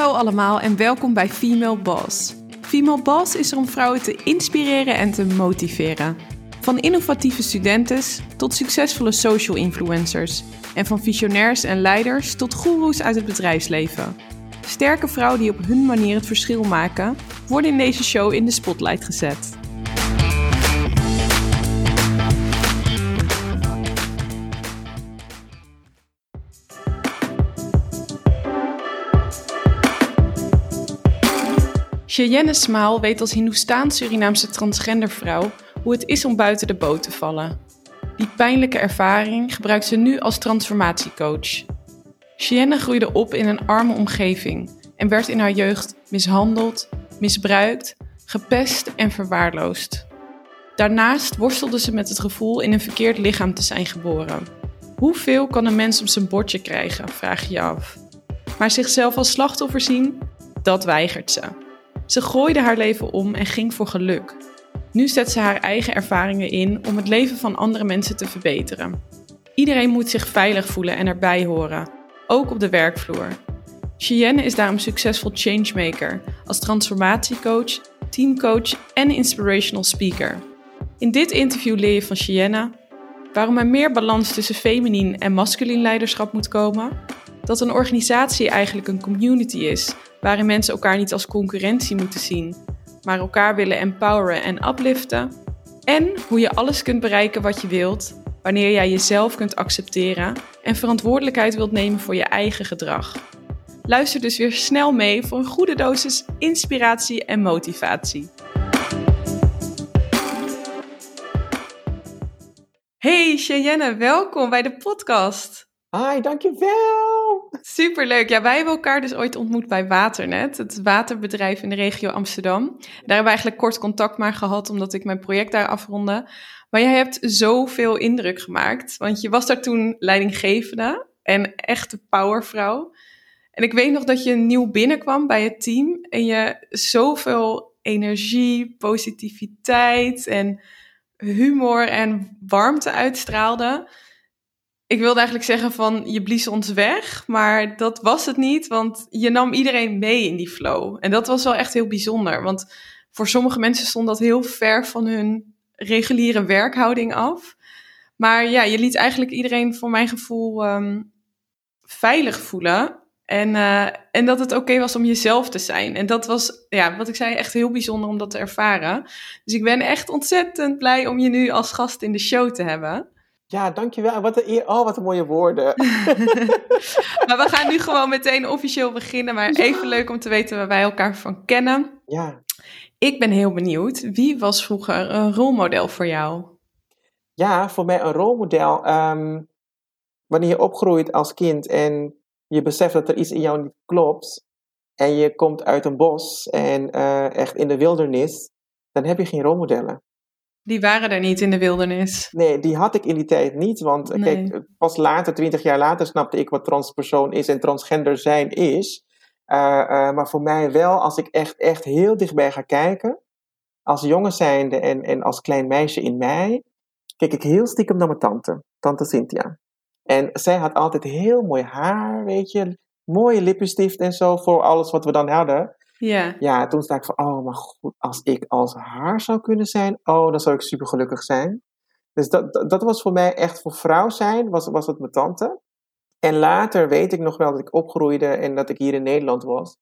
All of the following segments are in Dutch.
Hallo allemaal en welkom bij Female Boss. Female Boss is er om vrouwen te inspireren en te motiveren. Van innovatieve studentes tot succesvolle social influencers. En van visionairs en leiders tot goeroes uit het bedrijfsleven. Sterke vrouwen die op hun manier het verschil maken, worden in deze show in de spotlight gezet. Cheyenne Smaal weet als Hindoestaans-Surinaamse transgendervrouw hoe het is om buiten de boot te vallen. Die pijnlijke ervaring gebruikt ze nu als transformatiecoach. Cheyenne groeide op in een arme omgeving en werd in haar jeugd mishandeld, misbruikt, gepest en verwaarloosd. Daarnaast worstelde ze met het gevoel in een verkeerd lichaam te zijn geboren. Hoeveel kan een mens op zijn bordje krijgen, vraag je je af. Maar zichzelf als slachtoffer zien, dat weigert ze. Ze gooide haar leven om en ging voor geluk. Nu zet ze haar eigen ervaringen in om het leven van andere mensen te verbeteren. Iedereen moet zich veilig voelen en erbij horen, ook op de werkvloer. Cheyenne is daarom succesvol changemaker als transformatiecoach, teamcoach en inspirational speaker. In dit interview leer je van Cheyenne waarom er meer balans tussen feminien en masculin leiderschap moet komen, dat een organisatie eigenlijk een community is waarin mensen elkaar niet als concurrentie moeten zien, maar elkaar willen empoweren en upliften. En hoe je alles kunt bereiken wat je wilt, wanneer jij jezelf kunt accepteren en verantwoordelijkheid wilt nemen voor je eigen gedrag. Luister dus weer snel mee voor een goede dosis inspiratie en motivatie. Hey Cheyenne, welkom bij de podcast. Hi, dankjewel. Superleuk. Ja, wij hebben elkaar dus ooit ontmoet bij Waternet, het waterbedrijf in de regio Amsterdam. Daar hebben we eigenlijk kort contact maar gehad, omdat ik mijn project daar afronde. Maar jij hebt zoveel indruk gemaakt, want je was daar toen leidinggevende en echte powervrouw. En ik weet nog dat je nieuw binnenkwam bij het team en je zoveel energie, positiviteit en humor en warmte uitstraalde ik wilde eigenlijk zeggen van je blies ons weg, maar dat was het niet, want je nam iedereen mee in die flow. En dat was wel echt heel bijzonder, want voor sommige mensen stond dat heel ver van hun reguliere werkhouding af. Maar ja, je liet eigenlijk iedereen voor mijn gevoel ehm, veilig voelen. En, uh, en dat het oké was om jezelf te zijn. En dat was, ja, wat ik zei, echt heel bijzonder om dat te ervaren. Dus ik ben echt ontzettend blij om je nu als gast in de show te hebben. Ja, dankjewel. Wat een Oh, wat een mooie woorden. maar we gaan nu gewoon meteen officieel beginnen. Maar even leuk om te weten waar wij elkaar van kennen. Ja. Ik ben heel benieuwd. Wie was vroeger een rolmodel voor jou? Ja, voor mij een rolmodel. Um, wanneer je opgroeit als kind en je beseft dat er iets in jou niet klopt. En je komt uit een bos en uh, echt in de wildernis. Dan heb je geen rolmodellen. Die waren er niet in de wildernis. Nee, die had ik in die tijd niet. Want kijk, pas later, twintig jaar later, snapte ik wat transpersoon is en transgender zijn is. Uh, uh, maar voor mij wel, als ik echt, echt heel dichtbij ga kijken, als jongen zijnde en, en als klein meisje in mij, keek ik heel stiekem naar mijn tante, tante Cynthia. En zij had altijd heel mooi haar, weet je, mooie lippenstift en zo voor alles wat we dan hadden. Ja. Ja, toen sta ik van, oh, maar goed, als ik als haar zou kunnen zijn, oh, dan zou ik super gelukkig zijn. Dus dat, dat was voor mij echt voor vrouw zijn, was, was het mijn tante. En later weet ik nog wel dat ik opgroeide en dat ik hier in Nederland was.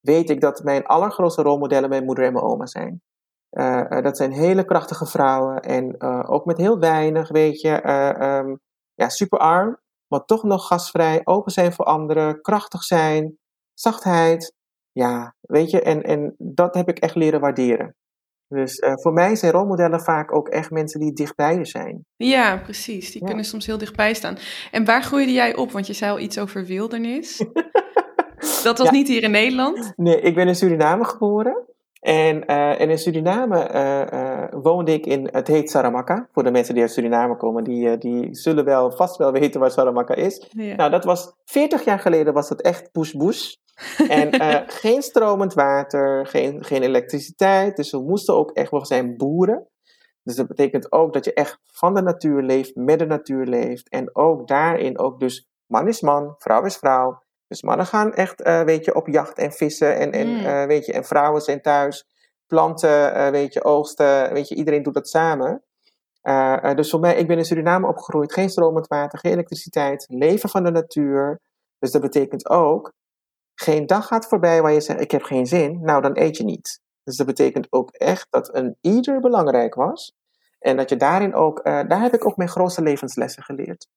Weet ik dat mijn allergrootste rolmodellen mijn moeder en mijn oma zijn. Uh, dat zijn hele krachtige vrouwen en uh, ook met heel weinig, weet je. Um, ja, super arm, maar toch nog gastvrij, open zijn voor anderen, krachtig zijn, zachtheid. Ja, weet je, en, en dat heb ik echt leren waarderen. Dus uh, voor mij zijn rolmodellen vaak ook echt mensen die dichtbij je zijn. Ja, precies. Die ja. kunnen soms heel dichtbij staan. En waar groeide jij op? Want je zei al iets over wildernis. dat was ja. niet hier in Nederland? Nee, ik ben in Suriname geboren. En, uh, en in Suriname uh, woonde ik in, het heet Saramaka. Voor de mensen die uit Suriname komen, die, die zullen wel vast wel weten waar Saramaka is. Ja. Nou, dat was 40 jaar geleden was het echt bush-bush. En geen stromend water, geen, geen elektriciteit. Dus we moesten ook echt, we zijn boeren. Dus dat betekent ook dat je echt van de natuur leeft, met de natuur leeft. En ook daarin ook dus man is man, vrouw is vrouw. Dus mannen gaan echt, eh, weet je, op jacht en vissen. En, en, Mm. eh, weet je, en vrouwen zijn thuis. Planten, eh, weet je, oogsten. Weet je, iedereen doet dat samen. Dus voor mij, ik ben in Suriname opgegroeid. Geen stromend water, geen elektriciteit. Leven van de natuur. Dus dat betekent ook, geen dag gaat voorbij waar je zegt, ik heb geen zin. Nou, dan eet je niet. Dus dat betekent ook echt dat een ieder belangrijk was. En dat je daarin ook, daar heb ik ook mijn grootste levenslessen geleerd.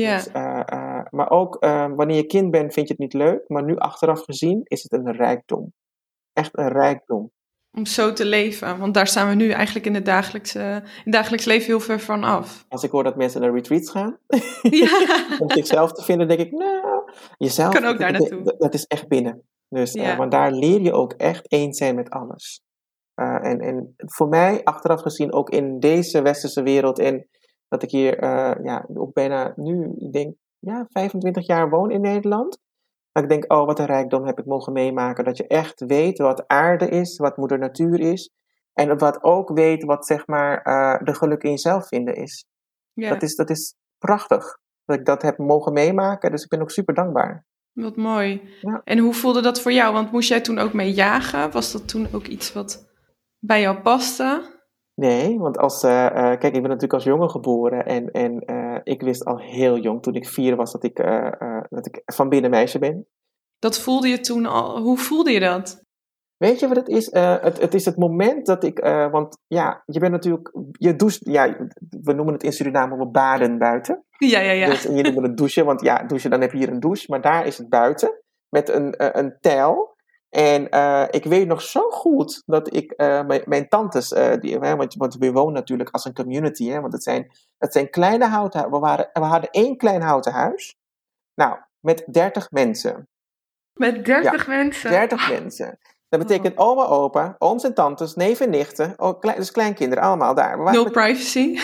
Ja. Dus, eh, eh, maar ook eh, wanneer je kind bent, vind je het niet leuk. Maar nu achteraf gezien is het een rijkdom. Echt een rijkdom. Om zo te leven. Want daar staan we nu eigenlijk in het dagelijkse, in het dagelijks leven heel ver van af. Als ik hoor dat mensen naar retreats gaan, ja. om zichzelf te vinden, denk ik, nou, jezelf, Kan ook daar naartoe. dat, is echt binnen. Dus, want daar leer je ook echt eens zijn met alles. Eh, en, en voor mij, achteraf gezien, ook in deze westerse wereld, en dat ik hier eh, ja, ook bijna nu, ik denk, ja, 25 jaar woon in Nederland. Dat ik denk, oh, wat een rijkdom heb ik mogen meemaken. Dat je echt weet wat aarde is, wat moeder natuur is. En wat ook weet wat, zeg maar, eh, de geluk in jezelf vinden is. ja. Dat is. Dat is prachtig. Dat ik dat heb mogen meemaken. Dus ik ben ook super dankbaar. Wat mooi. Ja. En hoe voelde dat voor jou? Want moest jij toen ook mee jagen? Was dat toen ook iets wat bij jou paste? Nee, want als, eh, eh, kijk, ik ben natuurlijk als jongen geboren en, en eh, ik wist al heel jong, toen ik vier was, dat ik, dat ik van binnen meisje ben. Dat voelde je toen al. Hoe voelde je dat? Weet je wat het is? Het, het is het moment dat ik, want ja, je bent natuurlijk, je doucht, ja, we noemen het in Suriname we baden buiten. Ja, ja, ja. Dus noemen we het douchen, want ja, douchen, dan heb je hier een douche, maar daar is het buiten met een, een tijl. En eh, ik weet nog zo goed dat ik eh, mijn, mijn tantes, eh, die, hè, want, want we wonen natuurlijk als een community, hè, want het zijn, het zijn kleine houten we, waren, we hadden één klein houten huis, nou, met 30 mensen. Met 30 mensen. 30 mensen. Dat betekent oma, opa, ooms en tantes, neven en nichten, oh, klein, dus kleinkinderen, allemaal daar. Met- privacy.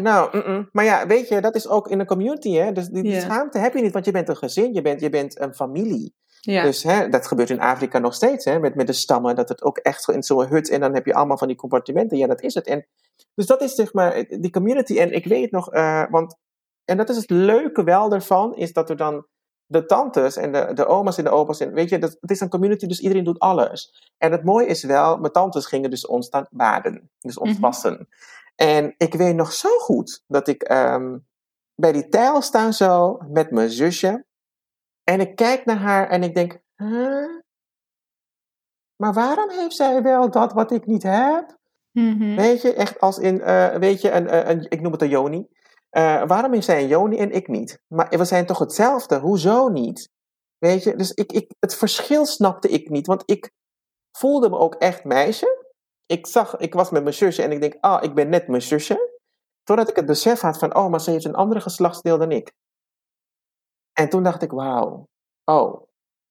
nou, maar ja, weet je, dat is ook in een community, hè. Dus die, schaamte heb je niet, want je bent een gezin, je bent, je bent een familie. Ja. Dus hè, dat gebeurt in Afrika nog steeds, hè, met, met de stammen, dat het ook echt in zo'n hut, en dan heb je allemaal van die compartimenten, ja, dat is het. En, dus dat is zeg maar die community, en ik weet nog, eh, want, en dat is het leuke wel ervan, is dat er dan de tantes en de, de oma's en de opa's, en weet je, dat, het is een community, dus iedereen doet alles. En het mooie is wel, mijn tantes gingen dus ons dan baden, dus ons Mhm. wassen. En ik weet nog zo goed dat ik ehm, bij die tijl sta zo met mijn zusje. En ik kijk naar haar en ik denk, huh? Maar waarom heeft zij wel dat wat ik niet heb? Mhm. Weet je, echt als in, eh, weet je, een, een, een- ik noem het een Joni. Eh, waarom heeft zij een Joni en ik niet? Maar we zijn toch hetzelfde? Hoezo niet? Weet je, dus ik, ik, het verschil snapte ik niet, want ik voelde me ook echt meisje. Ik zag, ik was met mijn zusje en ik denk, ah, ik ben net mijn zusje. Totdat ik het besef had van, oh, maar ze heeft een andere geslachtsdeel dan ik. En toen dacht ik, wauw, oh,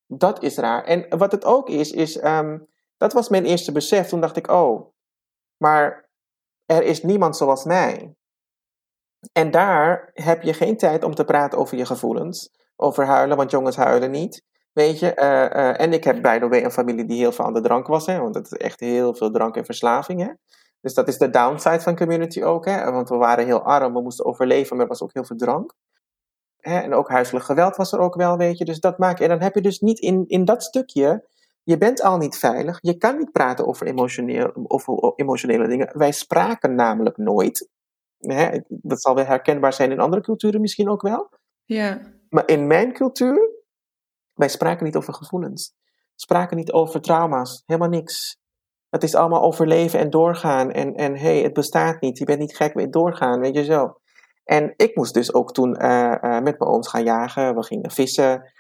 dat is raar. En wat het ook is, is, ehm, dat was mijn eerste besef. Toen dacht ik, oh, maar er is niemand zoals mij. En daar heb je geen tijd om te praten over je gevoelens, over huilen, want jongens huilen niet. Weet je, eh, eh, en ik heb the way een familie die heel veel aan de drank was, hè, want het is echt heel veel drank en verslaving. Hè. Dus dat is de downside van community ook, hè, want we waren heel arm, we moesten overleven, maar er was ook heel veel drank. Hè, en ook huiselijk geweld was er ook wel, weet je. Dus dat maak je. En dan heb je dus niet in, in dat stukje. Je bent al niet veilig. Je kan niet praten over, emotioneel, over emotionele dingen. Wij spraken namelijk nooit. Hè, dat zal wel herkenbaar zijn in andere culturen misschien ook wel. Ja. Maar in mijn cultuur, wij spraken niet over gevoelens. Spraken niet over trauma's. Helemaal niks. Het is allemaal overleven en doorgaan. En, en hey, het bestaat niet. Je bent niet gek met doorgaan, weet je zo. En ik moest dus ook toen eh, eh, met mijn ooms gaan jagen. We gingen vissen.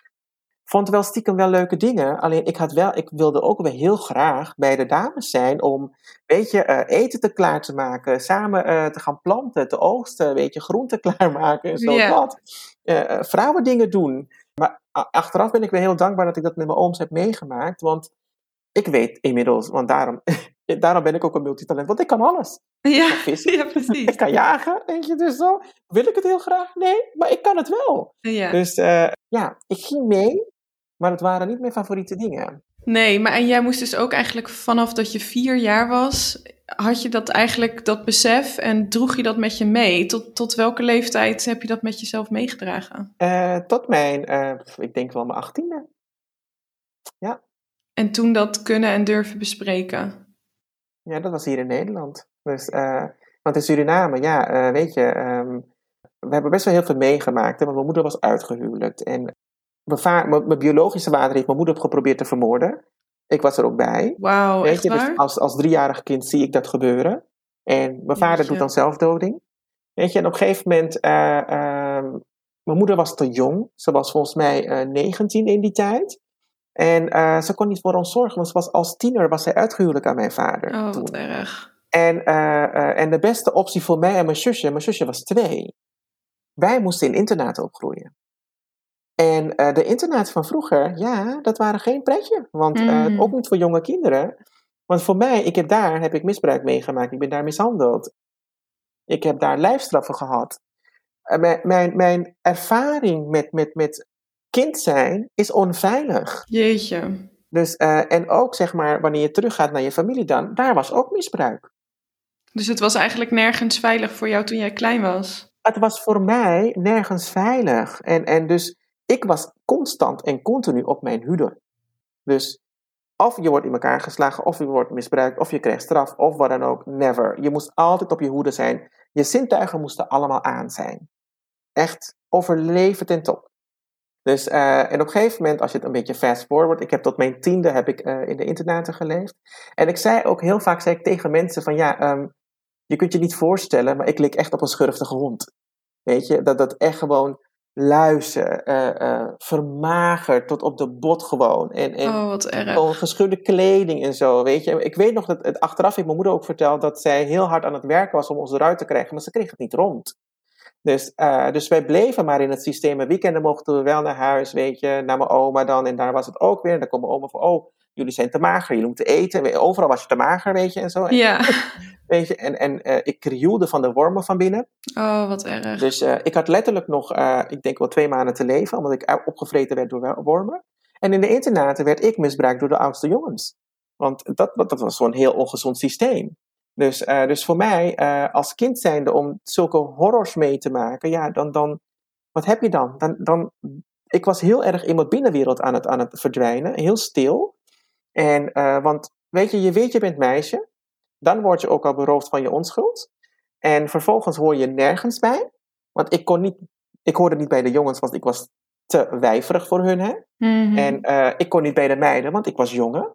Vond wel stiekem wel leuke dingen. Alleen ik, had wel, ik wilde ook wel heel graag bij de dames zijn om, weet je, eh, eten te klaar te maken. Samen te gaan planten, te oogsten, weet je, groenten klaarmaken en zo Ja. dat. Vrouwen dingen doen. Maar achteraf ben ik weer heel dankbaar dat ik dat met mijn ooms heb meegemaakt. Want ik weet inmiddels, want daarom, daarom ben ik ook een multitalent. Want ik kan alles. Ja. vissen. ja, precies. Ik kan jagen, denk je dus zo. Wil ik het heel graag? Nee, maar ik kan het wel. Ja. Dus eh, ja, ik ging mee, maar het waren niet mijn favoriete dingen. Nee, maar en jij moest dus ook eigenlijk vanaf dat je vier jaar was, had je dat eigenlijk, dat besef en droeg je dat met je mee? Tot, tot welke leeftijd heb je dat met jezelf meegedragen? Uh, tot mijn, uh, ik denk wel mijn achttiende. Ja. En toen dat kunnen en durven bespreken? Ja, dat was hier in Nederland. Dus, uh, want in Suriname, ja, weet je, um, we hebben best wel heel veel meegemaakt. Hè, want mijn moeder was uitgehuwelijkt. En mijn, mijn, biologische vader heeft mijn moeder geprobeerd te vermoorden. Ik was er ook bij. Wauw, echt je, dus als, als driejarig kind zie ik dat gebeuren. En mijn vader doet dan zelfdoding. Weet je, en op een gegeven moment... Uh, uh, mijn moeder was te jong. Ze was volgens mij uh, 19 in die tijd. En uh, ze kon niet voor ons zorgen, want ze was als tiener was zij uitgehuwelijk aan mijn vader. Oh, wat erg. En, uh, en de beste optie voor mij en mijn zusje, mijn zusje was twee. Wij moesten in internaten opgroeien. En de internaten van vroeger, ja, dat waren geen pretje. Want mm. ook niet voor jonge kinderen. Want voor mij, ik heb daar heb ik misbruik meegemaakt. Ik ben daar mishandeld. Ik heb daar lijfstraffen gehad. mijn, mijn, mijn ervaring met, met, met kind zijn is onveilig. Jeetje. Dus, uh, en ook zeg maar, wanneer je teruggaat naar je familie dan, daar was ook misbruik. Dus het was eigenlijk nergens veilig voor jou toen jij klein was? Het was voor mij nergens veilig. En, en dus ik was constant en continu op mijn huder. Dus of je wordt in elkaar geslagen, of je wordt misbruikt, of je krijgt straf, of wat dan ook. Never. Je moest altijd op je hoede zijn. Je zintuigen moesten allemaal aan zijn. Echt overleven ten top. Dus, uh, en op een gegeven moment, als je het een beetje fast forward, ik heb tot mijn tiende heb ik uh, in de internaten geleefd. En ik zei ook heel vaak zei ik tegen mensen van ja, um, je kunt je niet voorstellen, maar ik lik echt op een schurftige hond. Weet je, dat dat echt gewoon luizen, uh, vermagerd tot op de bot gewoon. En, en oh, wat erg. Gewoon geschudde kleding en zo, weet je. Ik weet nog dat het achteraf heeft mijn moeder ook verteld dat zij heel hard aan het werken was om ons eruit te krijgen, maar ze kreeg het niet rond. Dus, uh, dus wij bleven maar in het systeem. En weekenden mochten we wel naar huis, weet je, naar mijn oma dan. En daar was het ook weer. En dan kwam mijn oma van, oh, jullie zijn te mager, jullie moeten eten. Overal was je te mager, weet je, en zo. Ja. Weet je, en, en uh, ik krioelde van de wormen van binnen. Oh, wat erg. Dus uh, ik had letterlijk nog, uh, ik denk wel twee maanden te leven, omdat ik opgevreten werd door wormen. En in de internaten werd ik misbruikt door de oudste jongens. Want dat, dat was zo'n heel ongezond systeem. Dus, dus voor mij, als kind zijnde, om zulke horrors mee te maken, ja, dan, dan wat heb je dan? dan, dan ik was heel erg in mijn binnenwereld aan het, aan het verdwijnen, heel stil. En, want weet je, je weet je bent meisje, dan word je ook al beroofd van je onschuld. En vervolgens hoor je nergens bij. Want ik, kon niet, ik hoorde niet bij de jongens, want ik was te wijverig voor hun. Hè? Mm-hmm. En ik kon niet bij de meiden, want ik was jonger.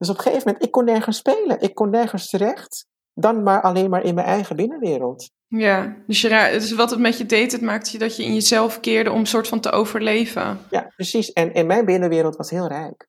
Dus op een gegeven moment, ik kon nergens spelen. Ik kon nergens terecht. Dan maar alleen maar in mijn eigen binnenwereld. Ja, dus, je, dus wat het met je deed, het maakte je dat je in jezelf keerde om soort van te overleven. Ja, precies. En in mijn binnenwereld was heel rijk.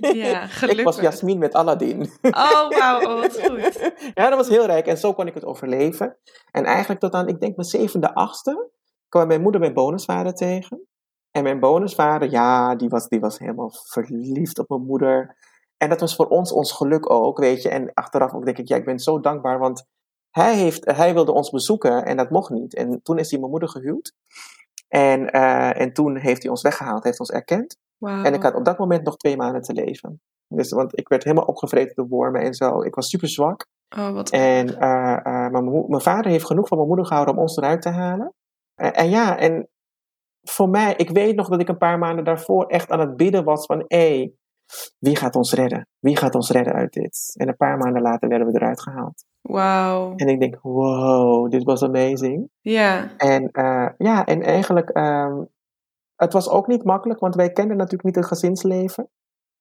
Ja, gelukkig. ik was Jasmin met Aladdin. Oh, wauw, oh, wat goed. ja, dat was heel rijk. En zo kon ik het overleven. En eigenlijk tot aan, ik denk mijn zevende, achtste, kwam mijn moeder mijn bonusvader tegen. En mijn bonusvader, ja, die was, die was helemaal verliefd op mijn moeder. En dat was voor ons ons geluk ook, weet je. En achteraf ook denk ik, ja, ik ben zo dankbaar, want hij, heeft, hij wilde ons bezoeken en dat mocht niet. En toen is hij mijn moeder gehuwd. En, uh, en toen heeft hij ons weggehaald, heeft ons erkend. Wow. En ik had op dat moment nog twee maanden te leven. Dus, want ik werd helemaal opgevreten door wormen en zo. Ik was super zwak. Oh, wat en uh, uh, mijn, mijn, vader heeft genoeg van mijn moeder gehouden om ons eruit te halen. en ja, en voor mij, ik weet nog dat ik een paar maanden daarvoor echt aan het bidden was van... hé, hey, wie gaat ons redden? Wie gaat ons redden uit dit? En een paar maanden later werden we eruit gehaald. Wauw. En ik denk, wow, dit was amazing. Ja. En uh, ja, en eigenlijk, um, het was ook niet makkelijk, want wij kenden natuurlijk niet het gezinsleven.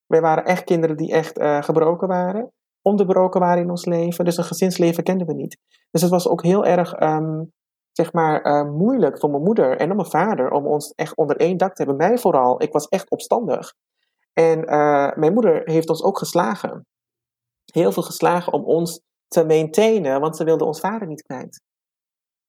Wij waren echt kinderen die echt uh, gebroken waren, onderbroken waren in ons leven. Dus een gezinsleven kenden we niet. Dus het was ook heel erg, um, zeg maar, uh, moeilijk voor mijn moeder en mijn vader om ons echt onder één dak te hebben. Mij vooral, ik was echt opstandig. En mijn moeder heeft ons ook geslagen. Heel veel geslagen om ons te maintainen, want ze wilde ons vader niet kwijt.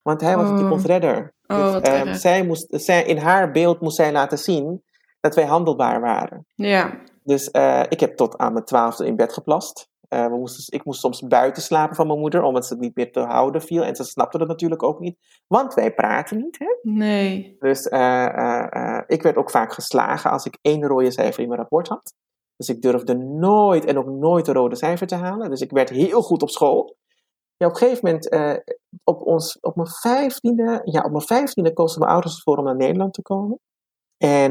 Want hij was Oh. natuurlijk ons redder. Oh, wat ehm, zij moest, zij, in haar beeld moest zij laten zien dat wij handelbaar waren. Ja. Dus eh, ik heb tot aan mijn twaalfde in bed geplast. Eh, we moesten, ik moest soms buiten slapen van mijn moeder, omdat ze het niet meer te houden viel. En ze snapte dat natuurlijk ook niet, want wij praten niet. Hè? Nee. Dus eh, eh, ik werd ook vaak geslagen als ik één rode cijfer in mijn rapport had. Dus ik durfde nooit en ook nooit een rode cijfer te halen. Dus ik werd heel goed op school. Ja, op een gegeven moment, op, ons, op mijn vijftiende, ja, op mijn vijftiende kozen mijn ouders ervoor om naar Nederland te komen. En,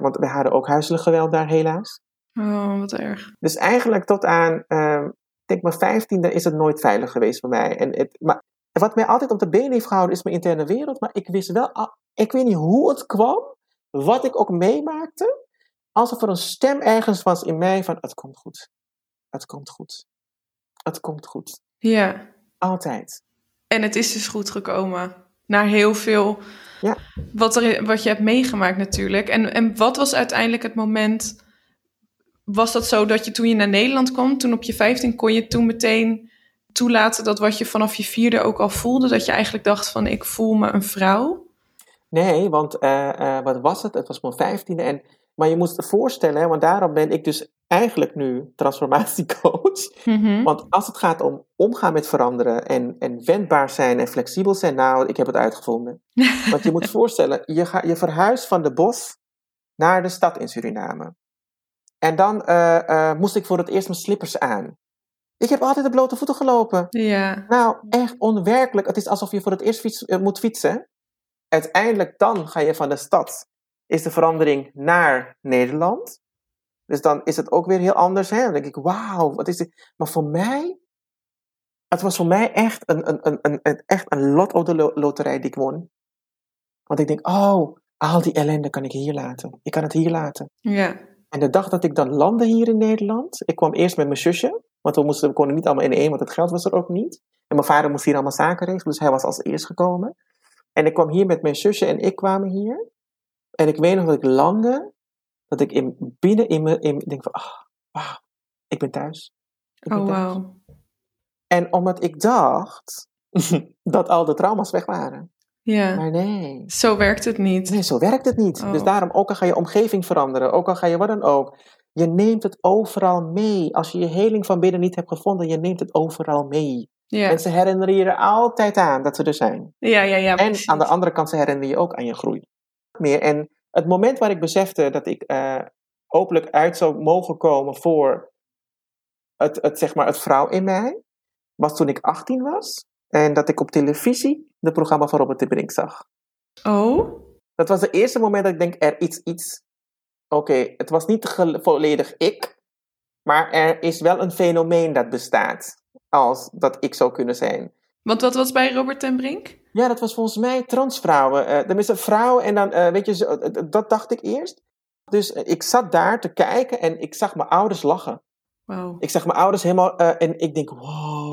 want we hadden ook huiselijk geweld daar helaas. Oh, wat erg. Dus eigenlijk tot aan, ik denk mijn vijftiende is het nooit veilig geweest voor mij. En het, maar wat mij altijd op de been heeft gehouden is mijn interne wereld. Maar ik wist wel, ik weet niet hoe het kwam, wat ik ook meemaakte. Alsof er een stem ergens was in mij van, het komt goed. Het komt goed. Het komt goed. Ja. Altijd. En het is dus goed gekomen. Na heel veel ja. wat, er, wat je hebt meegemaakt natuurlijk. En, en wat was uiteindelijk het moment... Was dat zo dat je toen je naar Nederland kwam, toen op je 15, kon je toen meteen toelaten dat wat je vanaf je vierde ook al voelde, dat je eigenlijk dacht van ik voel me een vrouw? Nee, want uh, uh, wat was het? Het was mijn vijftiende. En, maar je moet je voorstellen, want daarom ben ik dus eigenlijk nu transformatiecoach. Mm -hmm. Want als het gaat om omgaan met veranderen en, en wendbaar zijn en flexibel zijn, nou, ik heb het uitgevonden. want je moet voorstellen, je, ga, je verhuist van de bos naar de stad in Suriname. En dan uh, moest ik voor het eerst mijn slippers aan. Ik heb altijd op blote voeten gelopen. Ja. Nou, echt onwerkelijk. Het is alsof je voor het eerst fiets, uh, moet fietsen. Uiteindelijk dan ga je van de stad. Is de verandering naar Nederland. Dus dan is het ook weer heel anders. Hè? Dan denk ik, wauw, wat is dit? Maar voor mij, het was voor mij echt een, een, een, een, een echt een lot op de lo loterij die ik won. Want ik denk, oh, al die ellende kan ik hier laten. Ik kan het hier laten. Ja. En de dag dat ik dan landde hier in Nederland, ik kwam eerst met mijn zusje, want we, moesten, we konden niet allemaal in één, want het geld was er ook niet. En mijn vader moest hier allemaal zaken regelen, dus hij was als eerst gekomen. En ik kwam hier met mijn zusje en ik kwamen hier. En ik weet nog dat ik landde, dat ik in, binnen in me, in, denk van, ah, oh, wauw, ik ben thuis. Ik ben oh, thuis. wow. En omdat ik dacht dat al de trauma's weg waren. Ja. Maar nee. Zo werkt het niet. Nee, zo werkt het niet. Oh. Dus daarom, ook al ga je omgeving veranderen, ook al ga je wat dan ook, je neemt het overal mee. Als je je heling van binnen niet hebt gevonden, je neemt het overal mee. Ja. Mensen herinneren je er altijd aan dat ze er zijn. Ja, ja, ja. En precies. aan de andere kant, ze herinneren je ook aan je groei. Meer. En het moment waar ik besefte dat ik uh, openlijk uit zou mogen komen voor het, het, zeg maar, het vrouw in mij, was toen ik 18 was. En dat ik op televisie de programma van Robert de Brink zag. Oh? Dat was het eerste moment dat ik denk, er iets, iets. Oké, okay, het was niet volledig ik, maar er is wel een fenomeen dat bestaat als dat ik zou kunnen zijn. Want wat was bij Robert ten Brink? Ja, dat was volgens mij transvrouwen. Uh, tenminste, vrouwen en dan, uh, weet je, dat dacht ik eerst. Dus ik zat daar te kijken en ik zag mijn ouders lachen. Wow. Ik zag mijn ouders helemaal, en ik denk, wow,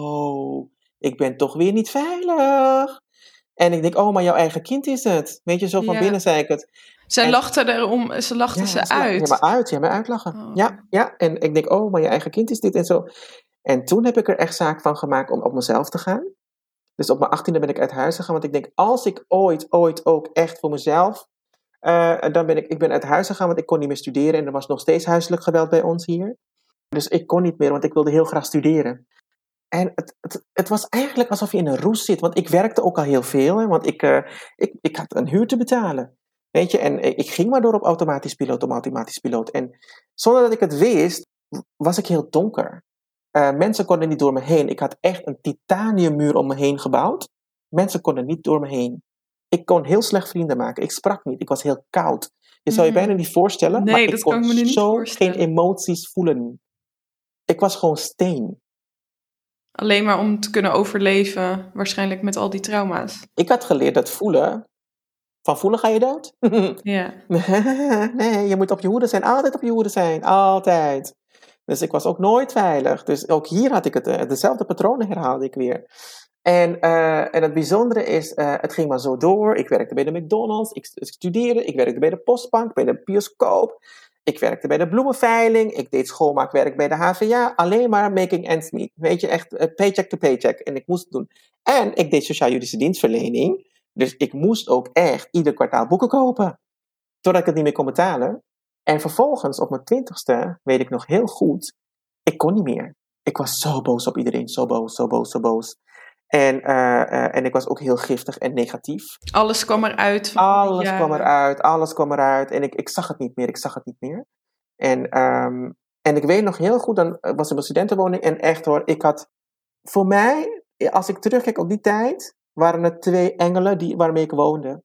ik ben toch weer niet veilig. En ik denk, oh, maar jouw eigen kind is het. Weet je, zo van Ja. binnen zei ik het. Zij En- lachten erom, ze lachten Ja, ze uit. Je maar uit, ja, maar uitlachen. Oh. Ja, ja, en ik denk, oh, maar je eigen kind is dit en zo. En toen heb ik er echt zaak van gemaakt om op mezelf te gaan. Dus op mijn achttiende ben ik uit huis gegaan. Want ik denk, als ik ooit, ooit ook echt voor mezelf... eh, dan ben ik, ik ben uit huis gegaan, want ik kon niet meer studeren. En er was nog steeds huiselijk geweld bij ons hier. Dus ik kon niet meer, want ik wilde heel graag studeren. En het, het, het was eigenlijk alsof je in een roes zit. Want ik werkte ook al heel veel. Hè, want ik, eh, ik, ik had een huur te betalen. Weet je, en eh, ik ging maar door op automatisch piloot, op automatisch piloot. En zonder dat ik het wist, was ik heel donker. Eh, mensen konden niet door me heen. Ik had echt een titaniummuur om me heen gebouwd. Mensen konden niet door me heen. Ik kon heel slecht vrienden maken. Ik sprak niet. Ik was heel koud. Je zou je Mhm. bijna niet voorstellen. Nee, maar ik kon kan ik me nu niet zo geen emoties voelen. Ik was gewoon steen. Alleen maar om te kunnen overleven, waarschijnlijk met al die trauma's. Ik had geleerd dat voelen. Van voelen ga je dood? Ja. nee, je moet op je hoede zijn. Altijd op je hoede zijn. Altijd. Dus ik was ook nooit veilig. Dus ook hier had ik het. eh, Dezelfde patronen herhaalde ik weer. En, eh, en het bijzondere is, eh, het ging maar zo door. Ik werkte bij de McDonald's, ik, st- ik studeerde, ik werkte bij de postbank, bij de bioscoop. Ik werkte bij de bloemenveiling, ik deed schoonmaakwerk bij de HVA. Alleen maar making ends meet. Weet je, echt eh, paycheck to paycheck. En ik moest het doen. En ik deed sociaal-juridische dienstverlening. Dus ik moest ook echt ieder kwartaal boeken kopen. Totdat ik het niet meer kon betalen. En vervolgens, op mijn twintigste, weet ik nog heel goed, ik kon niet meer. Ik was zo boos op iedereen. Zo boos, zo boos, zo boos. En, eh, eh, en ik was ook heel giftig en negatief. Alles kwam eruit. Alles ja. kwam eruit, alles kwam eruit. En ik, ik zag het niet meer, ik zag het niet meer. En, ehm, en ik weet nog heel goed, dan was er een studentenwoning. En echt hoor, ik had voor mij, als ik terugkijk op die tijd, waren het twee engelen die, waarmee ik woonde.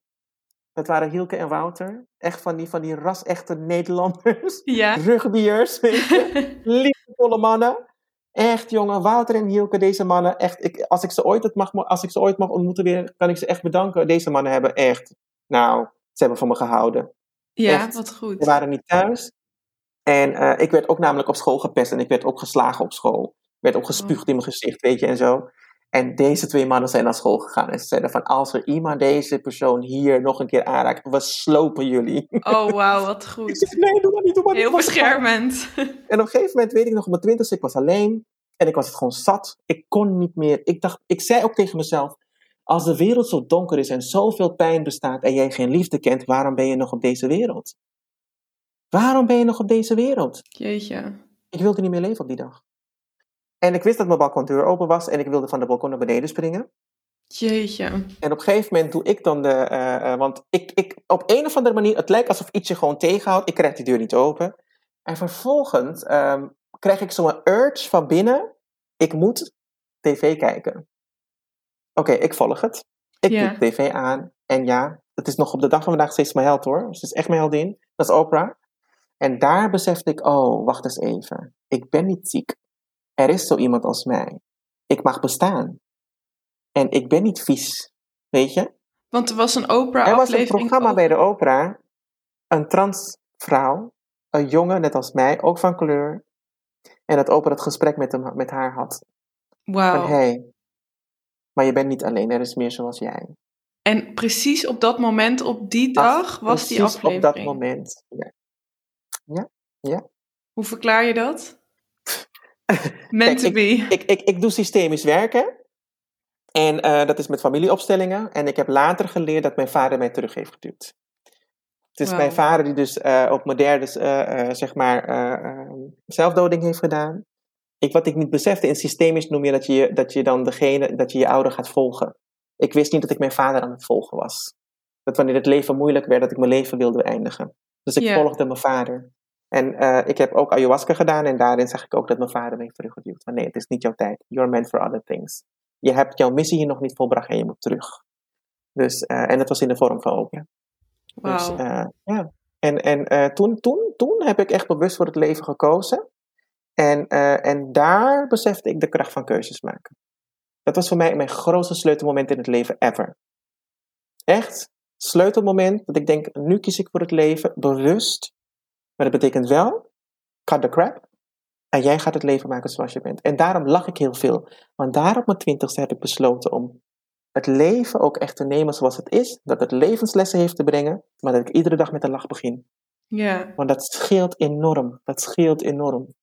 Dat waren Hielke en Wouter. Echt van die, van die ras-echte Nederlanders. Ja. Rugbiers. Liefdevolle mannen. Echt, jongen. Wouter en Hielke, deze mannen. Echt, ik, als, ik ze ooit het mag, als ik ze ooit mag ontmoeten weer, kan ik ze echt bedanken. Deze mannen hebben echt, nou, ze hebben van me gehouden. Ja, Echt. wat goed. Ze waren niet thuis. En eh, ik werd ook namelijk op school gepest en ik werd ook geslagen op school. Ik werd ook gespuugd in mijn gezicht, weet je, en zo. En deze twee mannen zijn naar school gegaan en ze zeiden van, als er iemand deze persoon hier nog een keer aanraakt, we slopen jullie. Oh, wauw, wat goed. nee, doe maar niet, doe maar niet. Heel doe maar niet." beschermend. En op een gegeven moment weet ik nog, op mijn twintigste, ik was alleen. En ik was het gewoon zat. Ik kon niet meer. Ik dacht, ik zei ook tegen mezelf, als de wereld zo donker is en zoveel pijn bestaat en jij geen liefde kent, waarom ben je nog op deze wereld? Waarom ben je nog op deze wereld? Jeetje. Ik wilde niet meer leven op die dag. En ik wist dat mijn balkondeur open was en ik wilde van de balkon naar beneden springen. Jeetje. En op een gegeven moment doe ik dan de. eh, eh, want ik, ik, op een of andere manier, het lijkt alsof iets je gewoon tegenhoudt. Ik krijg die deur niet open. En vervolgens ehm, krijg ik zo'n urge van binnen. Ik moet tv kijken. Oké, ik volg het. Ik Ja. doe tv aan. En ja, het is nog op de dag van vandaag steeds mijn held hoor. Ze is echt mijn heldin. Dat is Oprah. En daar besefte ik, oh, wacht eens even. Ik ben niet ziek. Er is zo iemand als mij. Ik mag bestaan. En ik ben niet vies. Weet je? Want er was een Er was een programma over- bij de opera. Een transvrouw. Een jongen, net als mij, ook van kleur. En dat Oprah het gesprek met, hem, met haar had. Van, Wauw. hé, hey, maar je bent niet alleen. Er is meer zoals jij. En precies op dat moment, op die dag, was die Precies aflevering. op dat moment. Ja. Hoe verklaar je dat? Meant to ik- be. Ik, ik, ik doe systemisch werken. En eh, dat is met familieopstellingen. En ik heb later geleerd dat mijn vader mij terug heeft geduwd. Het is mijn vader die dus eh, op eh, eh, zeg maar, zelfdoding heeft gedaan. Ik, wat ik niet besefte, in systemisch noem je dat je, dat je dan degene, dat je je ouder gaat volgen. Ik wist niet dat ik mijn vader aan het volgen was. Dat wanneer het leven moeilijk werd, dat ik mijn leven wilde eindigen. Dus ik volgde mijn vader. En eh, ik heb ook ayahuasca gedaan en daarin zag ik ook dat mijn vader me heeft teruggeduwd. Van nee, het is niet jouw tijd. You're meant for other things. Je hebt jouw missie hier nog niet volbracht en je moet terug. Dus, eh, en dat was in de vorm van Oprah. Dus, Wauw. eh, ja. En, en eh, toen, toen, toen heb ik echt bewust voor het leven gekozen. En, eh, en daar besefte ik de kracht van keuzes maken. Dat was voor mij mijn grootste sleutelmoment in het leven ever. Echt, sleutelmoment dat ik denk, nu kies ik voor het leven, bewust. Maar dat betekent wel, cut the crap. En jij gaat het leven maken zoals je bent. En daarom lach ik heel veel. Want daar op mijn twintigste heb ik besloten om het leven ook echt te nemen zoals het is. Dat het levenslessen heeft te brengen. Maar dat ik iedere dag met een lach begin. Ja. Want dat scheelt enorm. Dat scheelt enorm.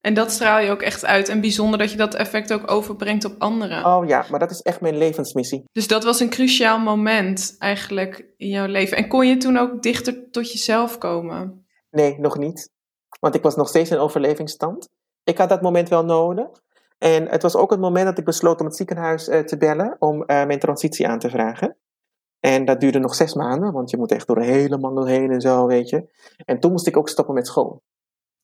En dat straal je ook echt uit. En bijzonder dat je dat effect ook overbrengt op anderen. Oh ja, maar dat is echt mijn levensmissie. Dus dat was een cruciaal moment eigenlijk in jouw leven. En kon je toen ook dichter tot jezelf komen? Nee, nog niet. Want ik was nog steeds in overlevingsstand. Ik had dat moment wel nodig. En het was ook het moment dat ik besloot om het ziekenhuis eh, te bellen om eh, mijn transitie aan te vragen. En dat duurde nog zes maanden, want je moet echt door een hele mangel heen en zo, weet je. En toen moest ik ook stoppen met school,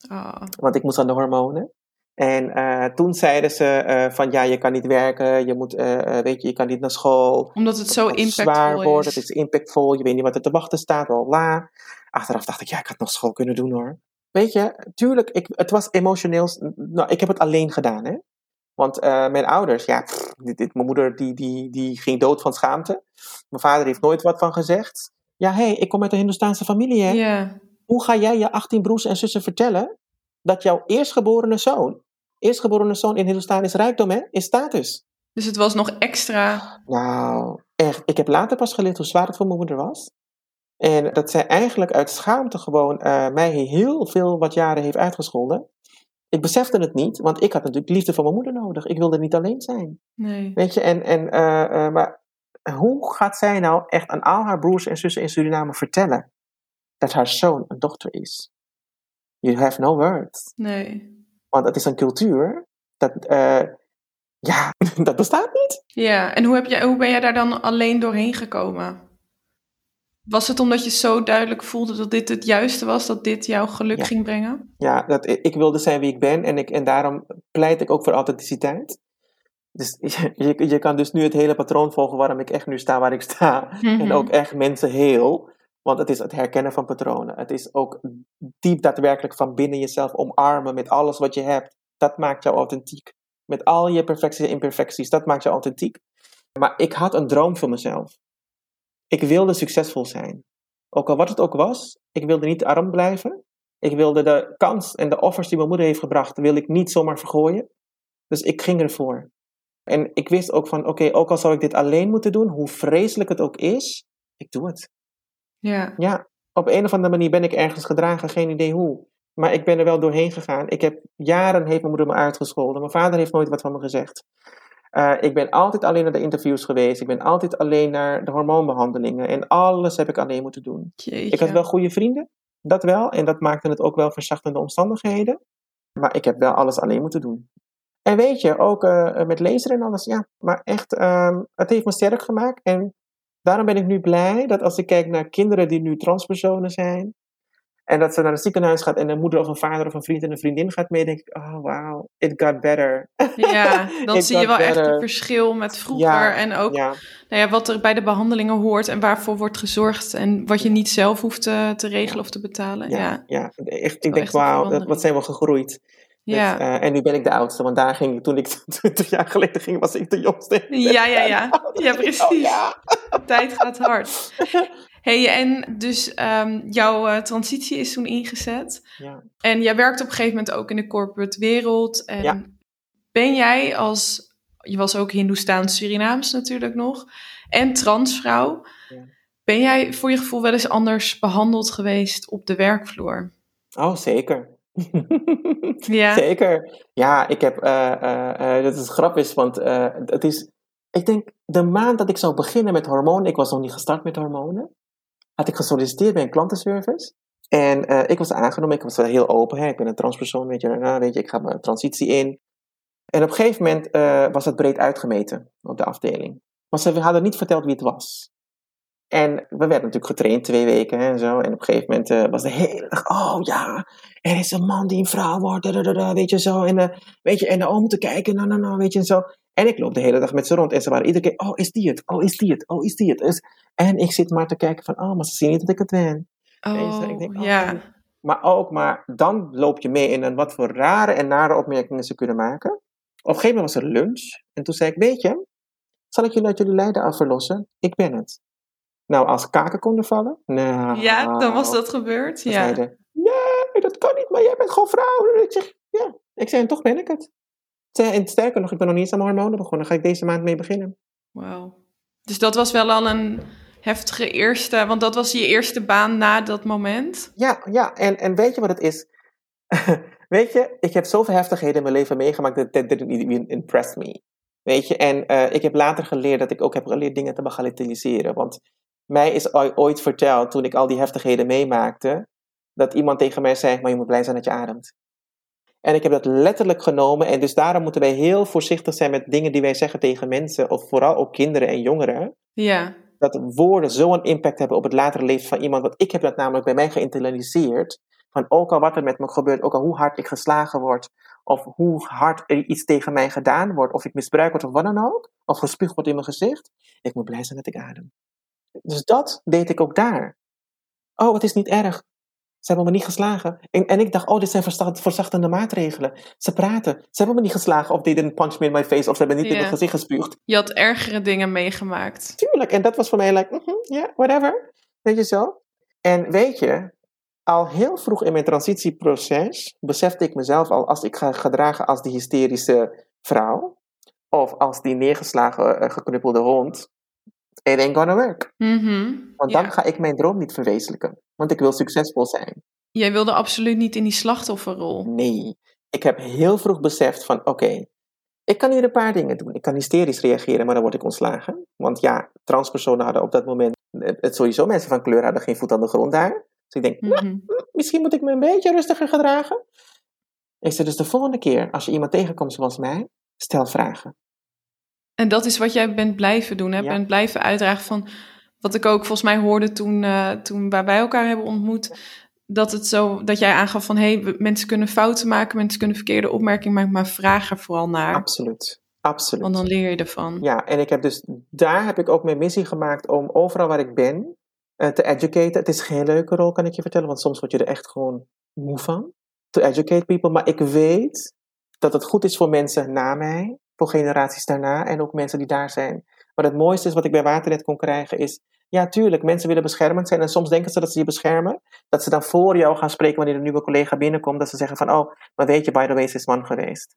Ah, want ik moest aan de hormonen. En eh, toen zeiden ze van ja, je kan niet werken, je moet, weet je, je kan niet naar school. omdat het zo zwaar impactvol worden, is. het is impactvol, je weet niet wat er te wachten staat, la. Achteraf dacht ik, ja, ik had nog school kunnen doen hoor. Weet je, tuurlijk, ik, het was emotioneel, nou, ik heb het alleen gedaan, hè. Want eh, mijn ouders, ja, pff, dit, dit- mijn moeder die, die, die ging dood van schaamte. Mijn vader heeft nooit wat van gezegd. Ja, hé, hey, ik kom uit een Hindoestaanse familie, hè. Hoe ga jij je 18 broers en zussen vertellen dat jouw eerstgeborene zoon, eerstgeborene zoon in Hindustan is rijkdom, hè, is status? dus het was nog extra. Nou, echt. Ik heb later pas geleerd hoe zwaar het voor mijn moeder was. En dat zij eigenlijk uit schaamte gewoon eh, mij heel veel wat jaren heeft uitgescholden. Ik besefte het niet, want ik had natuurlijk liefde van mijn moeder nodig. Ik wilde niet alleen zijn. Nee. Weet je, en, en, eh, eh, maar hoe gaat zij nou echt aan al haar broers en zussen in Suriname vertellen dat haar zoon een dochter is? You have no words. Nee. Want het is een cultuur dat, eh, ja, dat bestaat niet. Ja, en hoe, heb jij, hoe ben jij daar dan alleen doorheen gekomen? Was het omdat je zo duidelijk voelde dat dit het juiste was, dat dit jouw geluk Ja. ging brengen? Ja, dat, ik wilde zijn wie ik ben en, ik, en daarom pleit ik ook voor authenticiteit. Dus je, je kan dus nu het hele patroon volgen waarom ik echt nu sta waar ik sta. En Mhm. ook echt mensen heel. Want het is het herkennen van patronen. Het is ook diep daadwerkelijk van binnen jezelf omarmen met alles wat je hebt. Dat maakt jou authentiek. Met al je perfecties en imperfecties, dat maakt jou authentiek. Maar ik had een droom voor mezelf. Ik wilde succesvol zijn. Ook al wat het ook was, ik wilde niet arm blijven. Ik wilde de kans en de offers die mijn moeder heeft gebracht, wil ik niet zomaar vergooien. Dus ik ging ervoor. En ik wist ook van, oké, ook al zou ik dit alleen moeten doen, hoe vreselijk het ook is, ik doe het. Ja. Ja, op een of andere manier ben ik ergens gedragen, geen idee hoe. Maar ik ben er wel doorheen gegaan. Ik heb jaren heeft mijn moeder me uitgescholden. Mijn vader heeft nooit wat van me gezegd. Eh, ik ben altijd alleen naar de interviews geweest. Ik ben altijd alleen naar de hormoonbehandelingen. En alles heb ik alleen moeten doen. Jeetje. Ik had wel goede vrienden, dat wel. En dat maakte het ook wel verzachtende omstandigheden. Maar ik heb wel alles alleen moeten doen. En weet je, ook eh, met lezen en alles, ja. Maar echt, ehm, het heeft me sterk gemaakt. En daarom ben ik nu blij dat als ik kijk naar kinderen die nu transpersonen zijn. En dat ze naar het ziekenhuis gaat en een moeder of een vader of een vriend en een vriendin gaat mee. denk ik, oh wow, it got better. Ja, dan zie je wel echt een verschil met vroeger. Ja, en ook Ja, nou ja, wat er bij de behandelingen hoort en waarvoor wordt gezorgd. En wat je niet zelf hoeft te, te regelen of te betalen. Ja, ja. Echt, ik denk, wauw, wat zijn we gegroeid. Ja. Met, eh, en nu ben ik de oudste, want daar ging toen ik 20 jaar geleden ging, was ik de jongste. ja, ja, ja. Ja, precies. Oh ja. Tijd gaat hard. Hey, en dus ehm, jouw eh, transitie is toen ingezet. ja. En jij werkt op een gegeven moment ook in de corporate wereld. En Ja. ben jij als, je was ook Hindoestaans Surinaams natuurlijk nog, en transvrouw. Ja. Ben jij voor je gevoel wel eens anders behandeld geweest op de werkvloer? Oh, zeker. Ja. Zeker. Ja, ik heb, eh, eh, dat is grappig, want het is, ik denk, de maand dat ik zou beginnen met hormonen, ik was nog niet gestart met hormonen, had ik gesolliciteerd bij een klantenservice. En eh, ik was aangenomen, ik was heel open, hè? ik ben een transpersoon, weet je, nou, weet je, ik ga mijn transitie in. En op een gegeven moment eh, was het breed uitgemeten op de afdeling. Maar ze hadden niet verteld wie het was. En we werden natuurlijk getraind twee weken en zo. En op een gegeven moment eh, was de hele oh ja, er is een man die een vrouw wordt, weet je zo. En, eh, weet je, en de oom te kijken, nou, nou, nou, weet je en zo. En ik loop de hele dag met ze rond en ze waren iedere keer, oh, is die het? Oh, is die het? Oh, is die het? Is- En ik zit maar te kijken van, oh, maar ze zien niet dat ik het ben. Oh, ik denk, oh, ja. Maar ook, maar dan loop je mee in een wat voor rare en nare opmerkingen ze kunnen maken. Op een gegeven moment was er lunch. En toen zei ik, weet je, zal ik jullie uit jullie lijden af verlossen? Ik ben het. Nou, als kaken konden vallen. Nou, Ja, dan was dat gebeurd. Ze Ja. zeiden, nee, dat kan niet, maar jij bent gewoon vrouw. Ik zeg, ja. Ik zei, en toch ben ik het. En sterker nog, ik ben nog niet eens aan mijn hormonen begonnen. Daar ga ik deze maand mee beginnen. Wauw. Dus dat was wel al een heftige eerste, want dat was je eerste baan na dat moment. Ja, ja. En, en weet je wat het is? weet je, ik heb zoveel heftigheden in mijn leven meegemaakt dat that didn't even impress me. Weet je, en eh, ik heb later geleerd dat ik ook heb geleerd dingen te bagatelliseren. Want mij is ooit verteld, toen ik al die heftigheden meemaakte, dat iemand tegen mij zei, maar je moet blij zijn dat je ademt. En ik heb dat letterlijk genomen en dus daarom moeten wij heel voorzichtig zijn met dingen die wij zeggen tegen mensen, of vooral ook kinderen en jongeren. Ja. Dat woorden zo'n impact hebben op het latere leven van iemand, want ik heb dat namelijk bij mij geïnternaliseerd. Van ook al wat er met me gebeurt, ook al hoe hard ik geslagen word, of hoe hard er iets tegen mij gedaan wordt, of ik misbruik word of wat dan ook, of gespuugd wordt in mijn gezicht, ik moet blij zijn dat ik adem. Dus dat deed ik ook daar. Oh, het is niet erg. Ze hebben me niet geslagen. En, en ik dacht, oh, dit zijn verzachtende maatregelen. Ze praten. Ze hebben me niet geslagen, of they didn't punch me in my face, of ze hebben niet in mijn gezicht gespuugd. Je had ergere dingen meegemaakt. Tuurlijk. En dat was voor mij like, ja, whatever. Weet je zo? En weet je, al heel vroeg in mijn transitieproces besefte ik mezelf al, als ik ga gedragen als die hysterische vrouw, of als die neergeslagen, eh, geknuppelde hond, it ain't gonna work. Mhm. Want dan ga ik mijn droom niet verwezenlijken. Want ik wil succesvol zijn. Jij wilde absoluut niet in die slachtofferrol. Nee. Ik heb heel vroeg beseft van, oké, ik kan hier een paar dingen doen. Ik kan hysterisch reageren, maar dan word ik ontslagen. Want ja, transpersonen hadden op dat moment, het sowieso mensen van kleur hadden geen voet aan de grond daar. Dus ik denk, nou, Mhm. misschien moet ik me een beetje rustiger gedragen. Ik zei dus de volgende keer, als je iemand tegenkomt zoals mij, stel vragen. En dat is wat jij bent blijven doen. Hè? Ja. Bent blijven uitdragen van... Wat ik ook volgens mij hoorde toen, uh, toen wij elkaar hebben ontmoet. Dat, het zo, dat jij aangaf van hé, hey, mensen kunnen fouten maken, mensen kunnen verkeerde opmerkingen maken, maar vraag er vooral naar. Absoluut. Absoluut. Want dan leer je ervan. Ja, en ik heb dus daar heb ik ook mijn missie gemaakt om overal waar ik ben uh, te educaten. Het is geen leuke rol, kan ik je vertellen, want soms word je er echt gewoon moe van. To educate people. Maar ik weet dat het goed is voor mensen na mij, voor generaties daarna en ook mensen die daar zijn. Maar het mooiste is wat ik bij Waternet kon krijgen is, ja tuurlijk, mensen willen beschermend zijn en soms denken ze dat ze je beschermen. Dat ze dan voor jou gaan spreken wanneer een nieuwe collega binnenkomt, dat ze zeggen van, oh, maar weet je, by the way, is man geweest.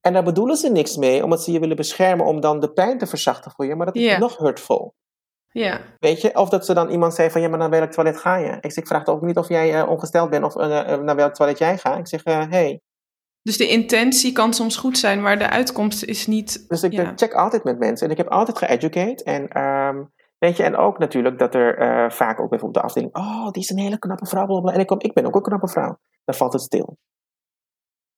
En daar bedoelen ze niks mee, omdat ze je willen beschermen om dan de pijn te verzachten voor je, maar dat is yeah. nog hurtful. Ja. Weet je, of dat ze dan iemand zei van, ja, maar naar welk toilet ga je? Ik, zeg, ik vraag ook niet of jij uh, ongesteld bent of uh, naar welk toilet jij gaat. Ik zeg, hé, hey, dus de intentie kan soms goed zijn, maar de uitkomst is niet. Dus ik ja. check altijd met mensen en ik heb altijd geeducate. En um, weet je, en ook natuurlijk dat er uh, vaak ook bijvoorbeeld de afdeling, oh, die is een hele knappe vrouw, blablabla. En ik kom, ik ben ook een knappe vrouw. Dan valt het stil.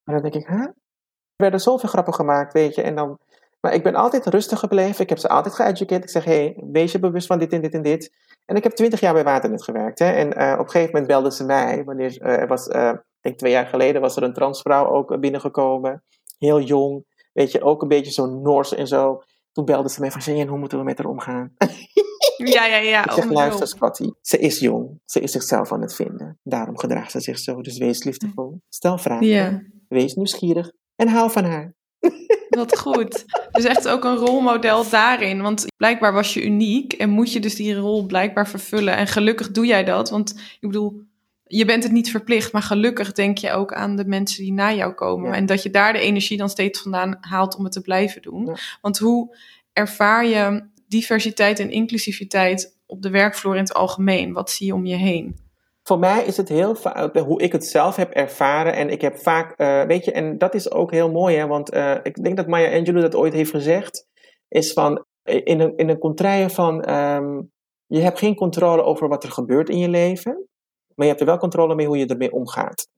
Maar dan denk ik, hè? Huh? Er werden zoveel grappen gemaakt, weet je, en dan. Maar ik ben altijd rustig gebleven. Ik heb ze altijd geëducated. Ik zeg, hé, hey, wees je bewust van dit en dit en dit. En ik heb twintig jaar bij Waternet gewerkt. Hè? En uh, op een gegeven moment belden ze mij. Wanneer uh, er was, uh, denk twee jaar geleden, was er een transvrouw ook binnengekomen. Heel jong. Weet je, ook een beetje zo Noors en zo. Toen belden ze mij van, Shannon, hoe moeten we met haar omgaan? Ja, ja, ja. Ik zeg, oh, luister Scotty, ze is jong. Ze is zichzelf aan het vinden. Daarom gedraagt ze zich zo. Dus wees liefdevol. Stel vragen. Ja. Wees nieuwsgierig. En hou van haar. Wat goed. Dus echt ook een rolmodel daarin. Want blijkbaar was je uniek en moet je dus die rol blijkbaar vervullen. En gelukkig doe jij dat. Want ik bedoel, je bent het niet verplicht, maar gelukkig denk je ook aan de mensen die na jou komen. En dat je daar de energie dan steeds vandaan haalt om het te blijven doen. Ja. Want hoe ervaar je diversiteit en inclusiviteit op de werkvloer in het algemeen? Wat zie je om je heen? Voor mij is het heel vaak hoe ik het zelf heb ervaren. En ik heb vaak, uh, weet je, en dat is ook heel mooi, hè, want uh, ik denk dat Maya Angelou dat ooit heeft gezegd. Is van in een, in een contraille van um, je hebt geen controle over wat er gebeurt in je leven, maar je hebt er wel controle mee hoe je ermee omgaat.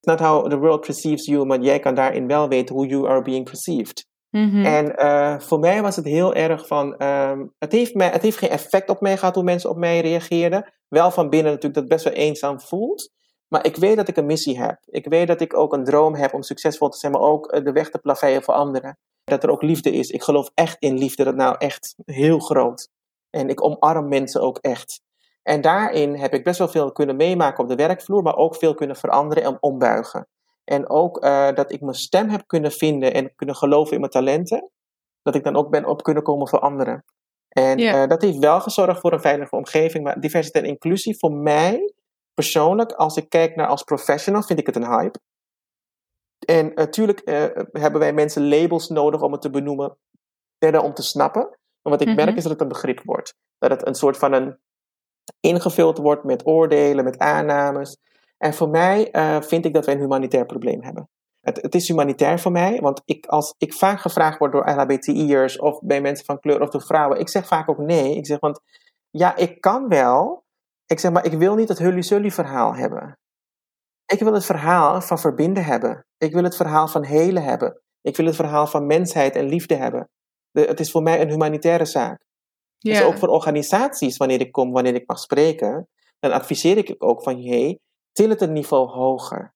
It's not how the world perceives you, maar jij kan daarin wel weten hoe you are being perceived. Mm-hmm. En uh, voor mij was het heel erg van. Um, het, heeft mij, het heeft geen effect op mij gehad hoe mensen op mij reageerden. Wel van binnen natuurlijk dat het best wel eenzaam voelt. Maar ik weet dat ik een missie heb. Ik weet dat ik ook een droom heb om succesvol te zijn, maar ook de weg te plaveien voor anderen. Dat er ook liefde is. Ik geloof echt in liefde, dat nou echt heel groot. En ik omarm mensen ook echt. En daarin heb ik best wel veel kunnen meemaken op de werkvloer, maar ook veel kunnen veranderen en ombuigen. En ook uh, dat ik mijn stem heb kunnen vinden en kunnen geloven in mijn talenten. Dat ik dan ook ben op kunnen komen voor anderen. En uh, dat heeft wel gezorgd voor een veilige omgeving. Maar diversiteit en inclusie voor mij persoonlijk, als ik kijk naar als professional, vind ik het een hype. En natuurlijk uh, hebben wij mensen labels nodig om het te benoemen en om te snappen. Maar wat ik Mhm. merk is dat het een begrip wordt. Dat het een soort van een ingevuld wordt met oordelen, met aannames. En voor mij uh, vind ik dat wij een humanitair probleem hebben. Het, het, is humanitair voor mij, want ik, als ik vaak gevraagd word door LHBTI'ers of bij mensen van kleur of door vrouwen, ik zeg vaak ook nee. Ik zeg, want ja, ik kan wel. Ik zeg, maar ik wil niet het hully-sully verhaal hebben. Ik wil het verhaal van verbinden hebben. Ik wil het verhaal van helen hebben. Ik wil het verhaal van mensheid en liefde hebben. De, het is voor mij een humanitaire zaak. Ja. Dus ook voor organisaties, wanneer ik kom, wanneer ik mag spreken, dan adviseer ik ook van, hey, til het een niveau hoger.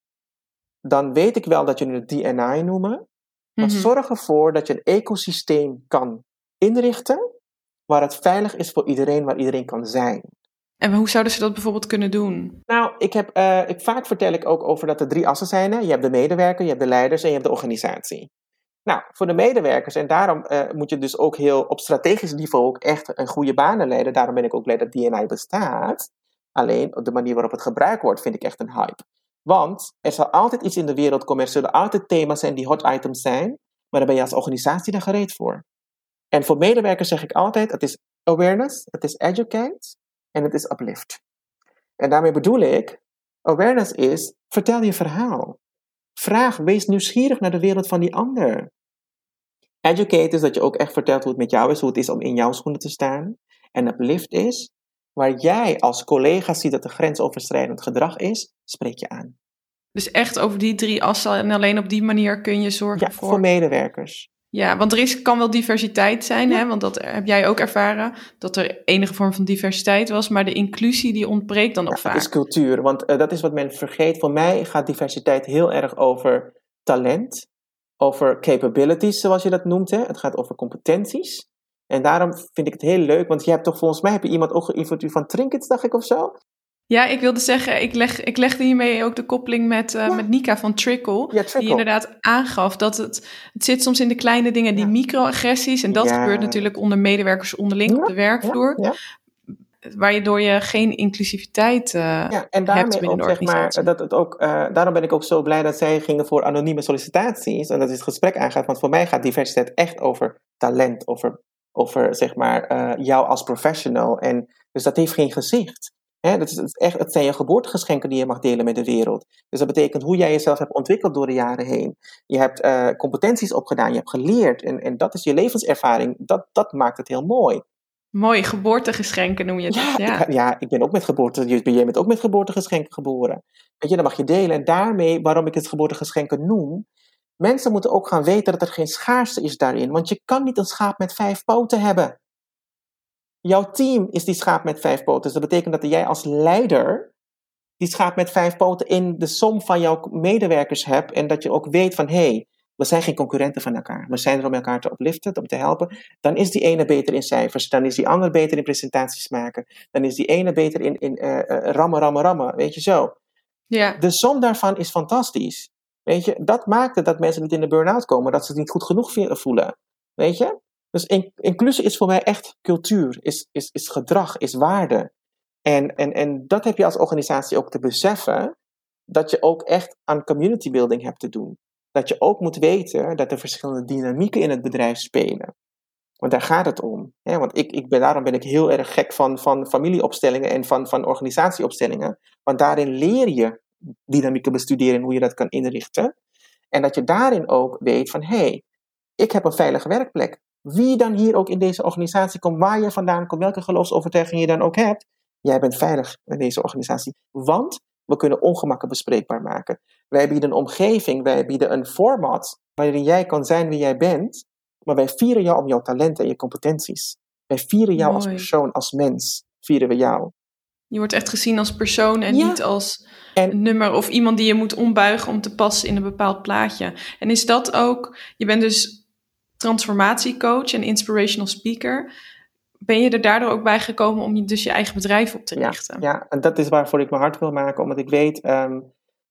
Dan weet ik wel dat jullie het D&I noemen, maar Mhm. zorg ervoor dat je een ecosysteem kan inrichten waar het veilig is voor iedereen, waar iedereen kan zijn. En hoe zouden ze dat bijvoorbeeld kunnen doen? Nou, ik heb, uh, ik, vaak vertel ik ook over dat er drie assen zijn. Hè? Je hebt de medewerker, je hebt de leiders en je hebt de organisatie. Nou, voor de medewerkers, en daarom uh, moet je dus ook heel op strategisch niveau ook echt een goede banen leiden. Daarom ben ik ook blij dat DNI bestaat. Alleen de manier waarop het gebruikt wordt, vind ik echt een hype. Want er zal altijd iets in de wereld komen, er zullen altijd thema's zijn die hot items zijn, maar daar ben je als organisatie daar gereed voor. En voor medewerkers zeg ik altijd: het is awareness, het is educate en het is uplift. En daarmee bedoel ik: awareness is vertel je verhaal. Vraag, wees nieuwsgierig naar de wereld van die ander. Educate is dat je ook echt vertelt hoe het met jou is, hoe het is om in jouw schoenen te staan. En uplift is waar jij als collega ziet dat er grensoverschrijdend gedrag is, spreek je aan. Dus echt over die drie assen en alleen op die manier kun je zorgen ja, voor... voor medewerkers. Ja, want er is, kan wel diversiteit zijn, hè? want dat heb jij ook ervaren, dat er enige vorm van diversiteit was, maar de inclusie die ontbreekt dan nog vaak. Het is cultuur, want uh, dat is wat men vergeet. Voor mij gaat diversiteit heel erg over talent, over capabilities, zoals je dat noemt. Hè? Het gaat over competenties. En daarom vind ik het heel leuk, want je hebt toch volgens mij heb je iemand ook geïnvloed van Trinkets, dacht ik of zo. Ja, ik wilde zeggen, ik, leg, ik legde hiermee ook de koppeling met, uh, met Nika van Trickle, ja, Trickle. Die inderdaad aangaf dat het, het zit soms in de kleine dingen, die microagressies. En dat gebeurt natuurlijk onder medewerkers onderling op de werkvloer. Waardoor je geen inclusiviteit uh, ja, en daarmee hebt binnen ook, de Zeg maar, dat het ook, uh, daarom ben ik ook zo blij dat zij gingen voor anonieme sollicitaties. En dat is het gesprek aangaat. Want voor mij gaat diversiteit echt over talent, over, over zeg maar, jou als professional. En, dus dat heeft geen gezicht. Hè, dat, is, echt, het zijn je geboortegeschenken die je mag delen met de wereld. Dus dat betekent hoe jij jezelf hebt ontwikkeld door de jaren heen. Je hebt competenties opgedaan, je hebt geleerd. En, en dat is je levenservaring. Dat, dat maakt het heel mooi. Mooi, geboortegeschenken noem je het. Ja, ja. Ik, ja, ik ben ook met geboorte. Jij bent ook met geboortegeschenken geboren. Weet je, dan mag je delen. En daarmee, waarom ik het geboortegeschenken noem. Mensen moeten ook gaan weten dat er geen schaarste is daarin. Want je kan niet een schaap met vijf poten hebben. Jouw team is die schaap met vijf poten. Dus dat betekent dat jij als leider die schaap met vijf poten in de som van jouw medewerkers hebt. En dat je ook weet van, hé, hey, we zijn geen concurrenten van elkaar. We zijn er om elkaar te opliften, om te helpen. Dan is die ene beter in cijfers. Dan is die ander beter in presentaties maken. Dan is die ene beter in, in uh, rammen, rammen, rammen. Weet je zo. Ja. De som daarvan is fantastisch. Weet je, dat maakt dat mensen niet in de burn-out komen. Dat ze het niet goed genoeg voelen. Weet je? Dus inclusie is voor mij echt cultuur, is, is, is gedrag, is waarde. En, en, en dat heb je als organisatie ook te beseffen, dat je ook echt aan community building hebt te doen. Dat je ook moet weten dat er verschillende dynamieken in het bedrijf spelen. Want daar gaat het om. Hè? Want ik, ik ben, daarom ben ik heel erg gek van, van familieopstellingen en van, van organisatieopstellingen. Want daarin leer je dynamieken bestuderen en hoe je dat kan inrichten. En dat je daarin ook weet van, hé, hey, ik heb een veilige werkplek wie dan hier ook in deze organisatie komt, waar je vandaan komt, welke geloofsovertuiging je dan ook hebt, jij bent veilig in deze organisatie. Want we kunnen ongemakken bespreekbaar maken. Wij bieden een omgeving, wij bieden een format waarin jij kan zijn wie jij bent, maar wij vieren jou om jouw talenten en je competenties. Wij vieren jou als persoon, als mens, vieren we jou. Je wordt echt gezien als persoon en niet als een nummer of iemand die je moet ombuigen om te passen in een bepaald plaatje. En is dat ook, je bent dus transformatiecoach en inspirational speaker. Ben je er daardoor ook bij gekomen om je dus je eigen bedrijf op te richten? Ja, en dat is waarvoor ik me hard wil maken, omdat ik weet, ehm,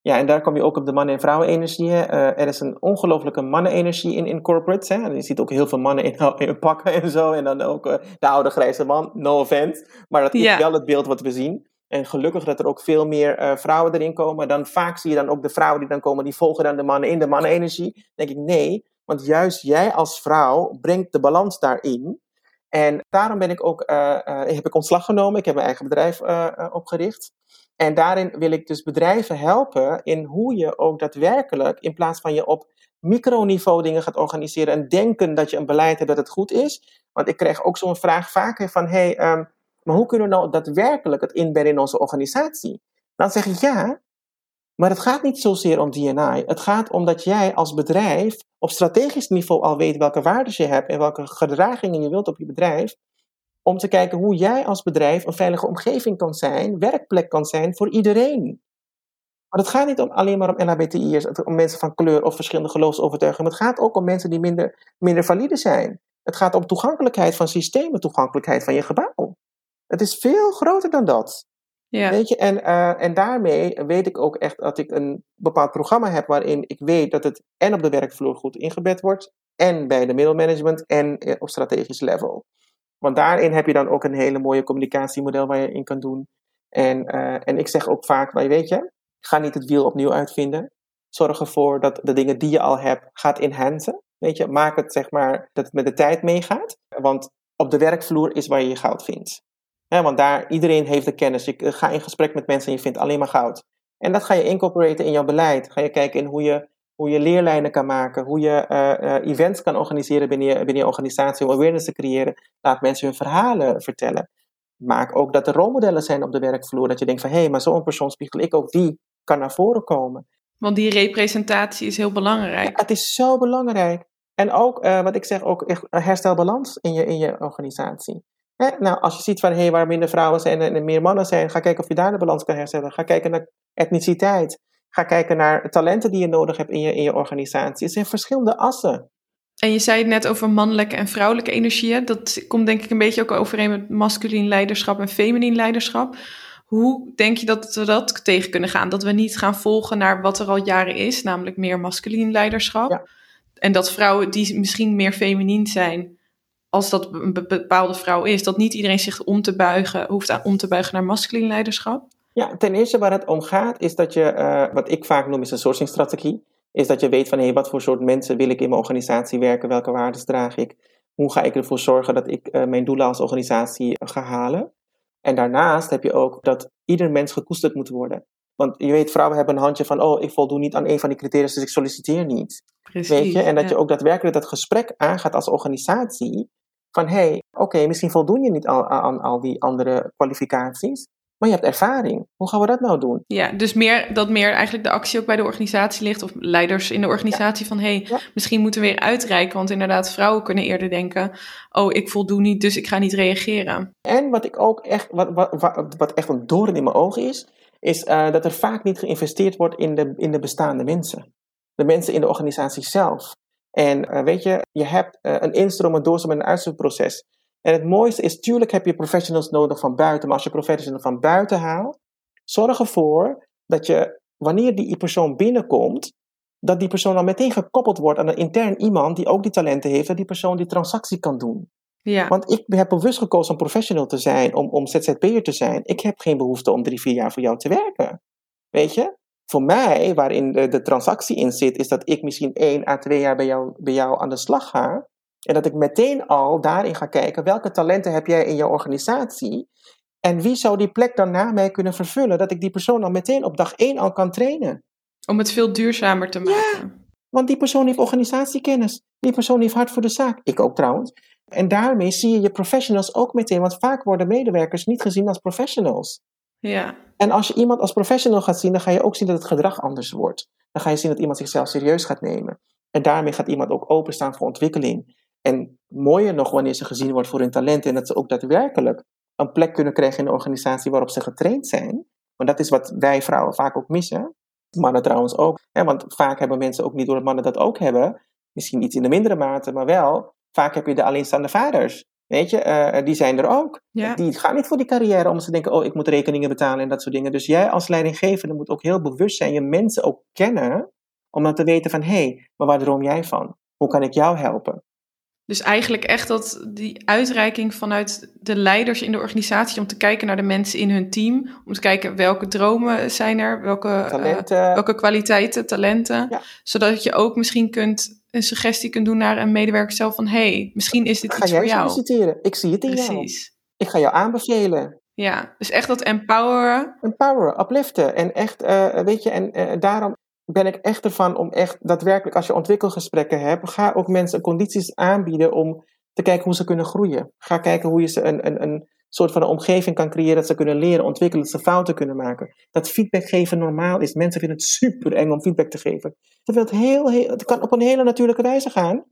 ja, en daar kom je ook op de mannen- en vrouwenenergie. Uh, er is een ongelofelijke mannenenergie in, in corporates. Hè? En je ziet ook heel veel mannen in, in pakken en zo. En dan ook uh, de oude grijze man, no offense. Maar dat is wel het beeld wat we zien. En gelukkig dat er ook veel meer uh, vrouwen erin komen. Dan vaak zie je dan ook de vrouwen die dan komen, die volgen dan de mannen in de mannenenergie. Dan denk ik, nee, want juist jij als vrouw brengt de balans daarin. En daarom ben ik ook, uh, uh, heb ik ontslag genomen. Ik heb mijn eigen bedrijf uh, opgericht. En daarin wil ik dus bedrijven helpen in hoe je ook daadwerkelijk, in plaats van je op microniveau dingen gaat organiseren en denken dat je een beleid hebt dat het goed is. Want ik krijg ook zo'n vraag vaker van, hey, um, maar hoe kunnen we nou daadwerkelijk het inbedden in onze organisatie? Dan zeg ik ja, maar het gaat niet zozeer om DNA. Het gaat om dat jij als bedrijf op strategisch niveau al weet welke waarden je hebt en welke gedragingen je wilt op je bedrijf. Om te kijken hoe jij als bedrijf een veilige omgeving kan zijn, werkplek kan zijn voor iedereen. Maar het gaat niet om, alleen maar om LHBTI'ers, om mensen van kleur of verschillende geloofsovertuigingen. Het gaat ook om mensen die minder, minder valide zijn. Het gaat om toegankelijkheid van systemen, toegankelijkheid van je gebouw. Het is veel groter dan dat. Ja. Weet je, en, uh, en daarmee weet ik ook echt dat ik een bepaald programma heb waarin ik weet dat het en op de werkvloer goed ingebed wordt, en bij de middelmanagement en eh, op strategisch level. Want daarin heb je dan ook een hele mooie communicatiemodel waar je in kan doen. En, uh, en ik zeg ook vaak, weet je, ga niet het wiel opnieuw uitvinden. Zorg ervoor dat de dingen die je al hebt gaat enhancen. Weet je, maak het zeg maar dat het met de tijd meegaat. Want op de werkvloer is waar je je goud vindt want daar, iedereen heeft de kennis. Je ga in gesprek met mensen en je vindt alleen maar goud. En dat ga je incorporeren in jouw beleid. Ga je kijken in hoe je, hoe je leerlijnen kan maken, hoe je uh, events kan organiseren binnen je, binnen je organisatie om awareness te creëren. Laat mensen hun verhalen vertellen. Maak ook dat er rolmodellen zijn op de werkvloer. Dat je denkt van, hé, hey, maar zo'n persoon spiegel ik ook, die kan naar voren komen. Want die representatie is heel belangrijk. Ja, het is zo belangrijk. En ook, eh, wat ik zeg, ook herstelbalans in je, in je organisatie. Hè? Nou, als je ziet van, hey, waar minder vrouwen zijn en, meer mannen zijn, ga kijken of je daar de balans kan herstellen. Ga kijken naar etniciteit. Ga kijken naar talenten die je nodig hebt in je, in je organisatie. Het zijn verschillende assen. En je zei het net over mannelijke en vrouwelijke energieën. Dat komt denk ik een beetje ook overeen met masculien leiderschap en feminien leiderschap. Hoe denk je dat we dat tegen kunnen gaan? Dat we niet gaan volgen naar wat er al jaren is, namelijk meer masculien leiderschap. Ja. En dat vrouwen die misschien meer feminien zijn, als dat een bepaalde vrouw is, dat niet iedereen zich om te buigen, hoeft om te buigen naar masculien leiderschap? Ja, ten eerste waar het om gaat, is dat je, uh, wat ik vaak noem is een sourcing-strategie. Is dat je weet van, hé, hey, wat voor soort mensen wil ik in mijn organisatie werken? Welke waarden draag ik? Hoe ga ik ervoor zorgen dat ik uh, mijn doelen als organisatie ga halen? En daarnaast heb je ook dat ieder mens gekoesterd moet worden. Want je weet, vrouwen hebben een handje van, oh, ik voldoen niet aan een van die criteria, dus ik solliciteer niet. Precies, weet je? En dat je ook daadwerkelijk dat gesprek aangaat als organisatie. Van, hé, hey, oké, misschien voldoen je niet aan, aan al die andere kwalificaties. Maar je hebt ervaring. Hoe gaan we dat nou doen? Ja, dus meer, dat meer eigenlijk de actie ook bij de organisatie ligt. Of leiders in de organisatie van... hé, hey, misschien moeten we weer uitreiken. Want inderdaad, vrouwen kunnen eerder denken... oh, ik voldoen niet, dus ik ga niet reageren. En wat ik ook echt... wat, wat, wat echt een doorn in mijn ogen is... is uh, dat er vaak niet geïnvesteerd wordt in de, in de bestaande mensen. De mensen in de organisatie zelf. En uh, weet je, je hebt uh, een instroom, een doorstroom en een uitstroomproces. En het mooiste is, tuurlijk heb je professionals nodig van buiten, maar als je professionals van buiten haalt, zorg ervoor dat je, wanneer die persoon binnenkomt, dat die persoon dan meteen gekoppeld wordt aan een intern iemand die ook die talenten heeft, dat die persoon die transactie kan doen. Ja. Want ik heb bewust gekozen om professional te zijn, om, om ZZP'er te zijn. Ik heb geen behoefte om drie, vier jaar voor jou te werken. Weet je? Voor mij, waarin de, de transactie in zit, is dat ik misschien één à twee jaar bij jou, bij jou aan de slag ga. En dat ik meteen al daarin ga kijken, welke talenten heb jij in je organisatie? En wie zou die plek dan na mij kunnen vervullen? Dat ik die persoon al meteen op dag één al kan trainen. Om het veel duurzamer te maken. Ja, want die persoon heeft organisatiekennis. Die persoon heeft hart voor de zaak. Ik ook trouwens. En daarmee zie je je professionals ook meteen. Want vaak worden medewerkers niet gezien als professionals. Ja. En als je iemand als professional gaat zien, dan ga je ook zien dat het gedrag anders wordt. Dan ga je zien dat iemand zichzelf serieus gaat nemen. En daarmee gaat iemand ook openstaan voor ontwikkeling. En mooier nog wanneer ze gezien wordt voor hun talent en dat ze ook daadwerkelijk een plek kunnen krijgen in de organisatie waarop ze getraind zijn. Want dat is wat wij vrouwen vaak ook missen. Mannen trouwens ook. Want vaak hebben mensen ook niet door dat mannen dat ook hebben. Misschien iets in de mindere mate, maar wel. Vaak heb je de alleenstaande vaders. Weet je, uh, die zijn er ook. Die gaan niet voor die carrière om te denken, oh, ik moet rekeningen betalen en dat soort dingen. Dus jij als leidinggevende moet ook heel bewust zijn, je mensen ook kennen, om dan te weten van, hé, hey, maar waar droom jij van? Hoe kan ik jou helpen? Dus eigenlijk echt dat die uitreiking vanuit de leiders in de organisatie om te kijken naar de mensen in hun team, om te kijken welke dromen zijn er, welke, uh, welke kwaliteiten, talenten, zodat je ook misschien kunt een suggestie kunt doen naar een medewerker zelf van hey, misschien is dit iets voor jou. solliciteren? Ik zie het in Precies. jou. Ik ga jou aanbevelen. Ja, dus echt dat empoweren. Empoweren, upliften. En echt, uh, weet je, en uh, daarom ben ik echt ervan om echt daadwerkelijk, als je ontwikkelgesprekken hebt, ga ook mensen condities aanbieden om te kijken hoe ze kunnen groeien. Ga kijken hoe je ze een, een, een soort van een omgeving kan creëren dat ze kunnen leren, ontwikkelen, dat ze fouten kunnen maken. Dat feedback geven normaal is. Mensen vinden het super eng om feedback te geven. Het, heel, heel, het kan op een hele natuurlijke wijze gaan.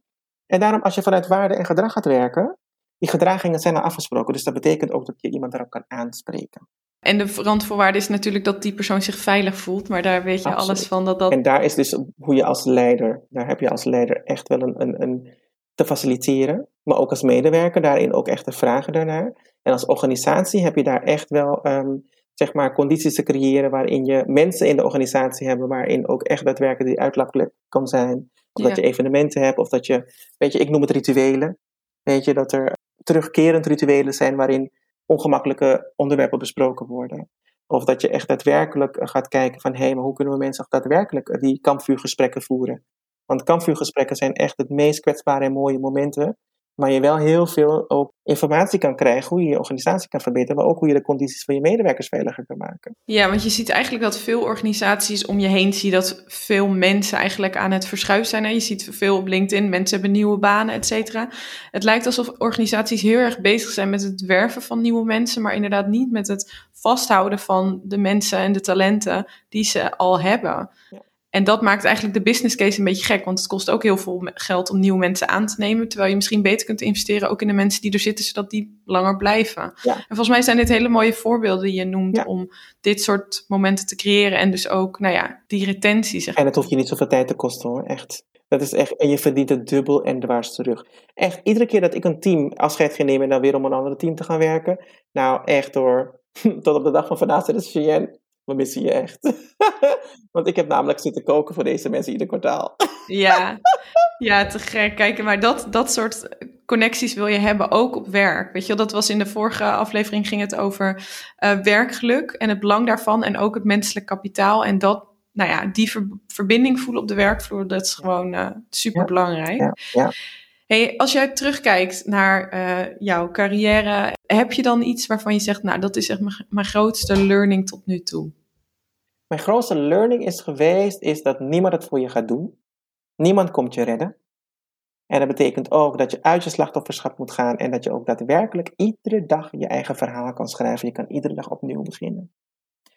En daarom, als je vanuit waarde en gedrag gaat werken, die gedragingen zijn al afgesproken. Dus dat betekent ook dat je iemand daarop kan aanspreken. En de randvoorwaarde is natuurlijk dat die persoon zich veilig voelt, maar daar weet je alles van. Dat dat... En daar is dus hoe je als leider, daar heb je als leider echt wel een, een, een te faciliteren, maar ook als medewerker daarin ook echt te vragen daarnaar. En als organisatie heb je daar echt wel, um, zeg maar, condities te creëren waarin je mensen in de organisatie hebben, waarin ook echt daadwerkelijk die uitlaatklep kan zijn. Of dat je evenementen hebt, of dat je, weet je, ik noem het rituelen. Weet je, dat er terugkerend rituelen zijn waarin ongemakkelijke onderwerpen besproken worden. Of dat je echt daadwerkelijk gaat kijken van hé, hey, maar hoe kunnen we mensen daadwerkelijk die kampvuurgesprekken voeren? Want kampvuurgesprekken zijn echt het meest kwetsbare en mooie momenten maar je wel heel veel ook informatie kan krijgen hoe je je organisatie kan verbeteren, maar ook hoe je de condities van je medewerkers veiliger kan maken. Ja, want je ziet eigenlijk dat veel organisaties om je heen zien dat veel mensen eigenlijk aan het verschuiven zijn. Je ziet veel op LinkedIn, mensen hebben nieuwe banen, et cetera. Het lijkt alsof organisaties heel erg bezig zijn met het werven van nieuwe mensen, maar inderdaad niet met het vasthouden van de mensen en de talenten die ze al hebben. En dat maakt eigenlijk de business case een beetje gek, want het kost ook heel veel geld om nieuwe mensen aan te nemen, terwijl je misschien beter kunt investeren ook in de mensen die er zitten, zodat die langer blijven. Ja. En volgens mij zijn dit hele mooie voorbeelden die je noemt om dit soort momenten te creëren en dus ook, nou ja, die retentie. Zeg. En het hoeft je niet zoveel tijd te kosten hoor, echt. Dat is echt, en je verdient het dubbel en dwars terug. Echt, iedere keer dat ik een team afscheid ga nemen en dan weer om een ander team te gaan werken. Nou, echt hoor. Tot op de dag van vandaag zit het Cheyenne. We missen je echt. Want ik heb namelijk zitten koken voor deze mensen ieder kwartaal. Ja, ja te gek. Kijk, maar dat, dat soort connecties wil je hebben ook op werk. Weet je wel, dat was in de vorige aflevering ging het over uh, werkgeluk en het belang daarvan en ook het menselijk kapitaal. En dat, nou ja, die verbinding voelen op de werkvloer, dat is gewoon uh, super belangrijk. Ja, ja. Hey, als jij terugkijkt naar uh, jouw carrière, heb je dan iets waarvan je zegt, nou, dat is echt mijn, mijn grootste learning tot nu toe? Mijn grootste learning is geweest, is dat niemand het voor je gaat doen. Niemand komt je redden. En dat betekent ook dat je uit je slachtofferschap moet gaan en dat je ook daadwerkelijk iedere dag je eigen verhaal kan schrijven. Je kan iedere dag opnieuw beginnen.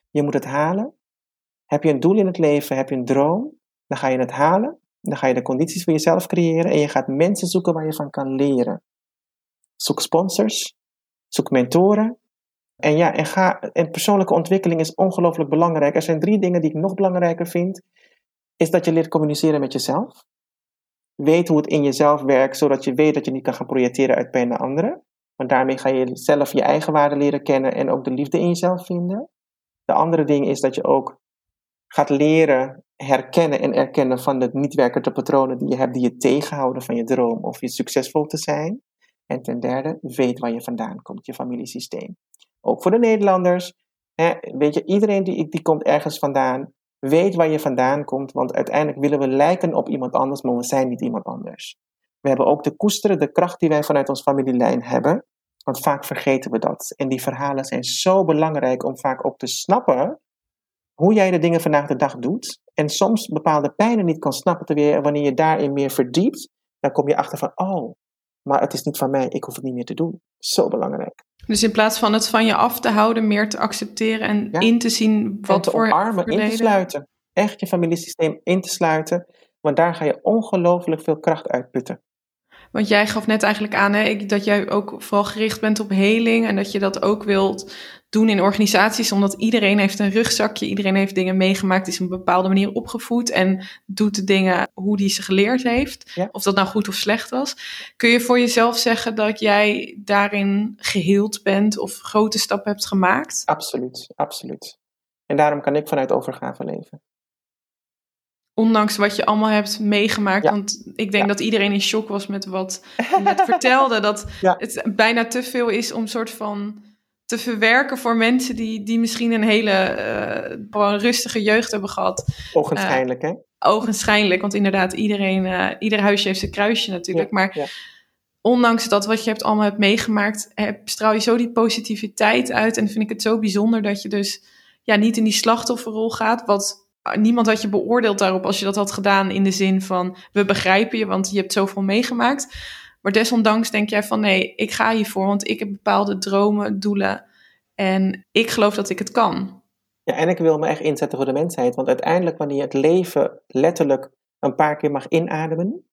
Je moet het halen. Heb je een doel in het leven, heb je een droom, dan ga je het halen. Dan ga je de condities voor jezelf creëren en je gaat mensen zoeken waar je van kan leren. Zoek sponsors, zoek mentoren. En ja, en, ga, en persoonlijke ontwikkeling is ongelooflijk belangrijk. Er zijn drie dingen die ik nog belangrijker vind. Is dat je leert communiceren met jezelf. Weet hoe het in jezelf werkt, zodat je weet dat je niet kan gaan projecteren uit bij een anderen. Want daarmee ga je zelf je eigen waarde leren kennen en ook de liefde in jezelf vinden. De andere ding is dat je ook gaat leren herkennen en erkennen van de niet werkende patronen die je hebt, die je tegenhouden van je droom of je succesvol te zijn. En ten derde, weet waar je vandaan komt, je familiesysteem. Ook voor de Nederlanders. Hè, weet je, iedereen die, die komt ergens vandaan. Weet waar je vandaan komt, want uiteindelijk willen we lijken op iemand anders, maar we zijn niet iemand anders. We hebben ook de koesteren, de kracht die wij vanuit ons familielijn hebben. Want vaak vergeten we dat. En die verhalen zijn zo belangrijk om vaak ook te snappen hoe jij de dingen vandaag de dag doet. En soms bepaalde pijnen niet kan snappen, terwijl wanneer je daarin meer verdiept, dan kom je achter van, oh, maar het is niet van mij, ik hoef het niet meer te doen. Zo belangrijk. Dus in plaats van het van je af te houden, meer te accepteren en in te zien wat en te voor omarmen, in te sluiten. Echt je familiesysteem in te sluiten, want daar ga je ongelooflijk veel kracht uitputten. Want jij gaf net eigenlijk aan hè, dat jij ook vooral gericht bent op heling en dat je dat ook wilt doen in organisaties, omdat iedereen heeft een rugzakje, iedereen heeft dingen meegemaakt, is op een bepaalde manier opgevoed en doet de dingen hoe die ze geleerd heeft. Ja. Of dat nou goed of slecht was. Kun je voor jezelf zeggen dat jij daarin geheeld bent of grote stappen hebt gemaakt? Absoluut, absoluut. En daarom kan ik vanuit overgave leven. Ondanks wat je allemaal hebt meegemaakt. Ja. Want ik denk Ja. dat iedereen in shock was met wat je net vertelde. Dat het bijna te veel is om soort van te verwerken voor mensen die, die misschien een hele eh, gewoon rustige jeugd hebben gehad. Ogenschijnlijk, hè? Ogenschijnlijk, want inderdaad, iedereen, eh, ieder huisje heeft zijn kruisje natuurlijk. Ja, maar ja. ondanks dat wat je hebt allemaal hebt meegemaakt, heb, straal je zo die positiviteit uit. En vind ik het zo bijzonder dat je dus ja, niet in die slachtofferrol gaat. Wat niemand had je beoordeeld daarop als je dat had gedaan in de zin van we begrijpen je, want je hebt zoveel meegemaakt. Maar desondanks denk jij van nee, ik ga hiervoor, want ik heb bepaalde dromen, doelen en ik geloof dat ik het kan. Ja, en ik wil me echt inzetten voor de mensheid. Want uiteindelijk, wanneer je het leven letterlijk een paar keer mag inademen.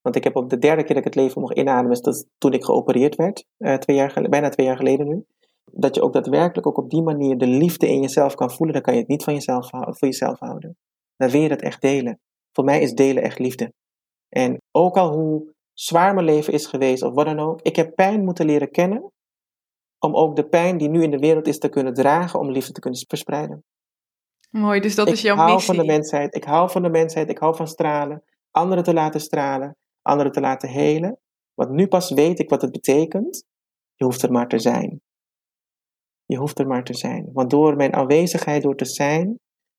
Want ik heb op de derde keer dat ik het leven mag inademen, is dat toen ik geopereerd werd, eh, twee jaar, bijna twee jaar geleden nu. Dat je ook daadwerkelijk ook op die manier de liefde in jezelf kan voelen, dan kan je het niet van jezelf, voor jezelf houden. Dan wil je dat echt delen. Voor mij is delen echt liefde. En ook al hoe zwaar mijn leven is geweest of wat dan ook, ik heb pijn moeten leren kennen. Om ook de pijn die nu in de wereld is te kunnen dragen, om liefde te kunnen verspreiden. Mooi, dus dat ik is jouw hou missie. van de mensheid. Ik hou van de mensheid. Ik hou van stralen. Anderen te laten stralen. Anderen te laten helen. Want nu pas weet ik wat het betekent. Je hoeft er maar te zijn. Je hoeft er maar te zijn. Want door mijn aanwezigheid, door te zijn,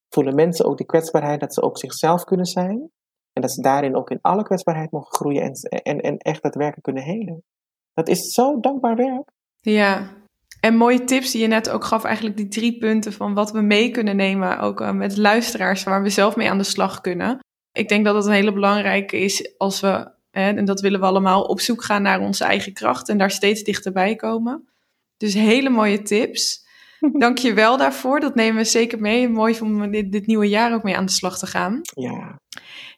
voelen mensen ook die kwetsbaarheid dat ze ook zichzelf kunnen zijn. En dat ze daarin ook in alle kwetsbaarheid mogen groeien en, en, en echt dat werken kunnen helen. Dat is zo dankbaar werk. Ja, en mooie tips die je net ook gaf, eigenlijk die drie punten van wat we mee kunnen nemen, ook eh, met luisteraars, waar we zelf mee aan de slag kunnen. Ik denk dat het een hele belangrijke is als we, hè, en dat willen we allemaal, op zoek gaan naar onze eigen kracht en daar steeds dichterbij komen. Dus hele mooie tips. Dank je wel daarvoor. Dat nemen we zeker mee. Mooi om dit, dit nieuwe jaar ook mee aan de slag te gaan. Ja.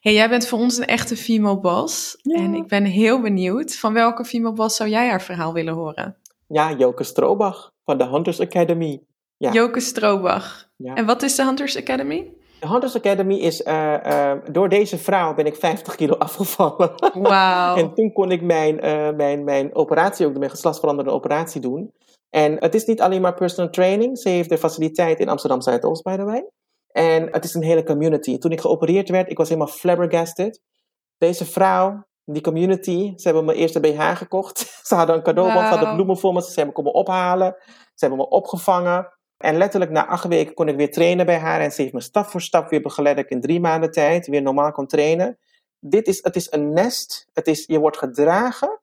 Hey, jij bent voor ons een echte female boss. Ja. En ik ben heel benieuwd. Van welke female boss zou jij haar verhaal willen horen? Ja, Joke Stroobach van de Hunters Academy. Ja. Joke Stroobach. Ja. En wat is de Hunters Academy? De Hunters Academy is, eh, eh, door deze vrouw ben ik 50 kilo afgevallen. Wauw. En toen kon ik mijn, eh, mijn, mijn operatie, ook mijn geslachtsveranderende operatie doen. En het is niet alleen maar personal training. Ze heeft de faciliteit in Amsterdam Zuidoost, by the way. En het is een hele community. Toen ik geopereerd werd, ik was helemaal flabbergasted. Deze vrouw, die community, ze hebben mijn eerste BH gekocht. Ze hadden een cadeaubon, ze hadden bloemen voor me. Ze hebben me komen ophalen. Ze hebben me opgevangen. En letterlijk na acht weken kon ik weer trainen bij haar. En ze heeft me stap voor stap weer begeleid ik in drie maanden tijd weer normaal kon trainen. Dit is, het is een nest. Het is, je wordt gedragen.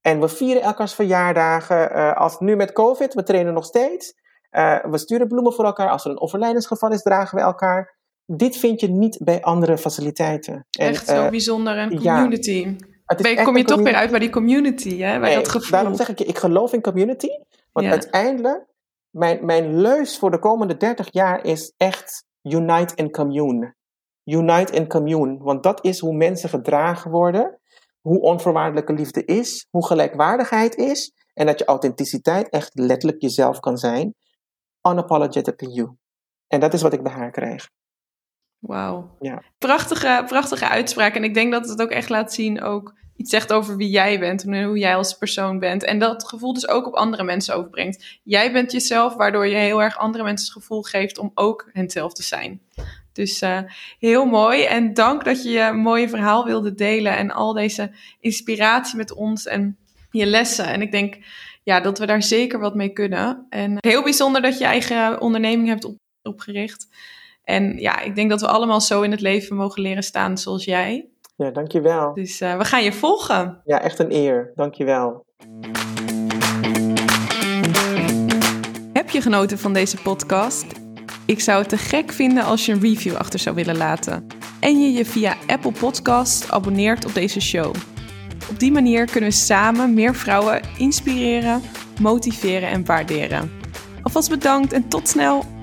En we vieren elkaars verjaardagen. eh, als nu met COVID, we trainen nog steeds. Eh, we sturen bloemen voor elkaar. Als er een overlijdensgeval is, dragen we elkaar. Dit vind je niet bij andere faciliteiten. En, echt zo eh, bijzonder. Een ja. community. Ben- echt kom je toch weer uit bij die community, hè? Bij Nee, dat gevoel. Daarom zeg ik je, ik geloof in community. Want Ja. uiteindelijk, mijn, mijn leus voor de komende 30 jaar is echt unite and commune. Unite and commune. Want dat is hoe mensen gedragen worden. Hoe onvoorwaardelijke liefde is. Hoe gelijkwaardigheid is. En dat je authenticiteit echt letterlijk jezelf kan zijn. Unapologetically you. En dat is wat ik bij haar krijg. Wauw. Ja. Prachtige, prachtige uitspraak. En ik denk dat het ook echt laat zien, ook iets zegt over wie jij bent en hoe jij als persoon bent. En dat gevoel dus ook op andere mensen overbrengt. Jij bent jezelf, waardoor je heel erg andere mensen het gevoel geeft om ook henzelf te zijn. Dus eh, heel mooi. En dank dat je je mooie verhaal wilde delen en al deze inspiratie met ons en je lessen. En ik denk ja, dat we daar zeker wat mee kunnen. En heel bijzonder dat je eigen onderneming hebt op, opgericht. En ja, ik denk dat we allemaal zo in het leven mogen leren staan zoals jij. Ja, dankjewel. Dus eh, we gaan je volgen. Ja, echt een eer. Dankjewel. Heb je genoten van deze podcast? Ik zou het te gek vinden als je een review achter zou willen laten. En je je via Apple Podcast abonneert op deze show. Op die manier kunnen we samen meer vrouwen inspireren, motiveren en waarderen. Alvast bedankt en tot snel!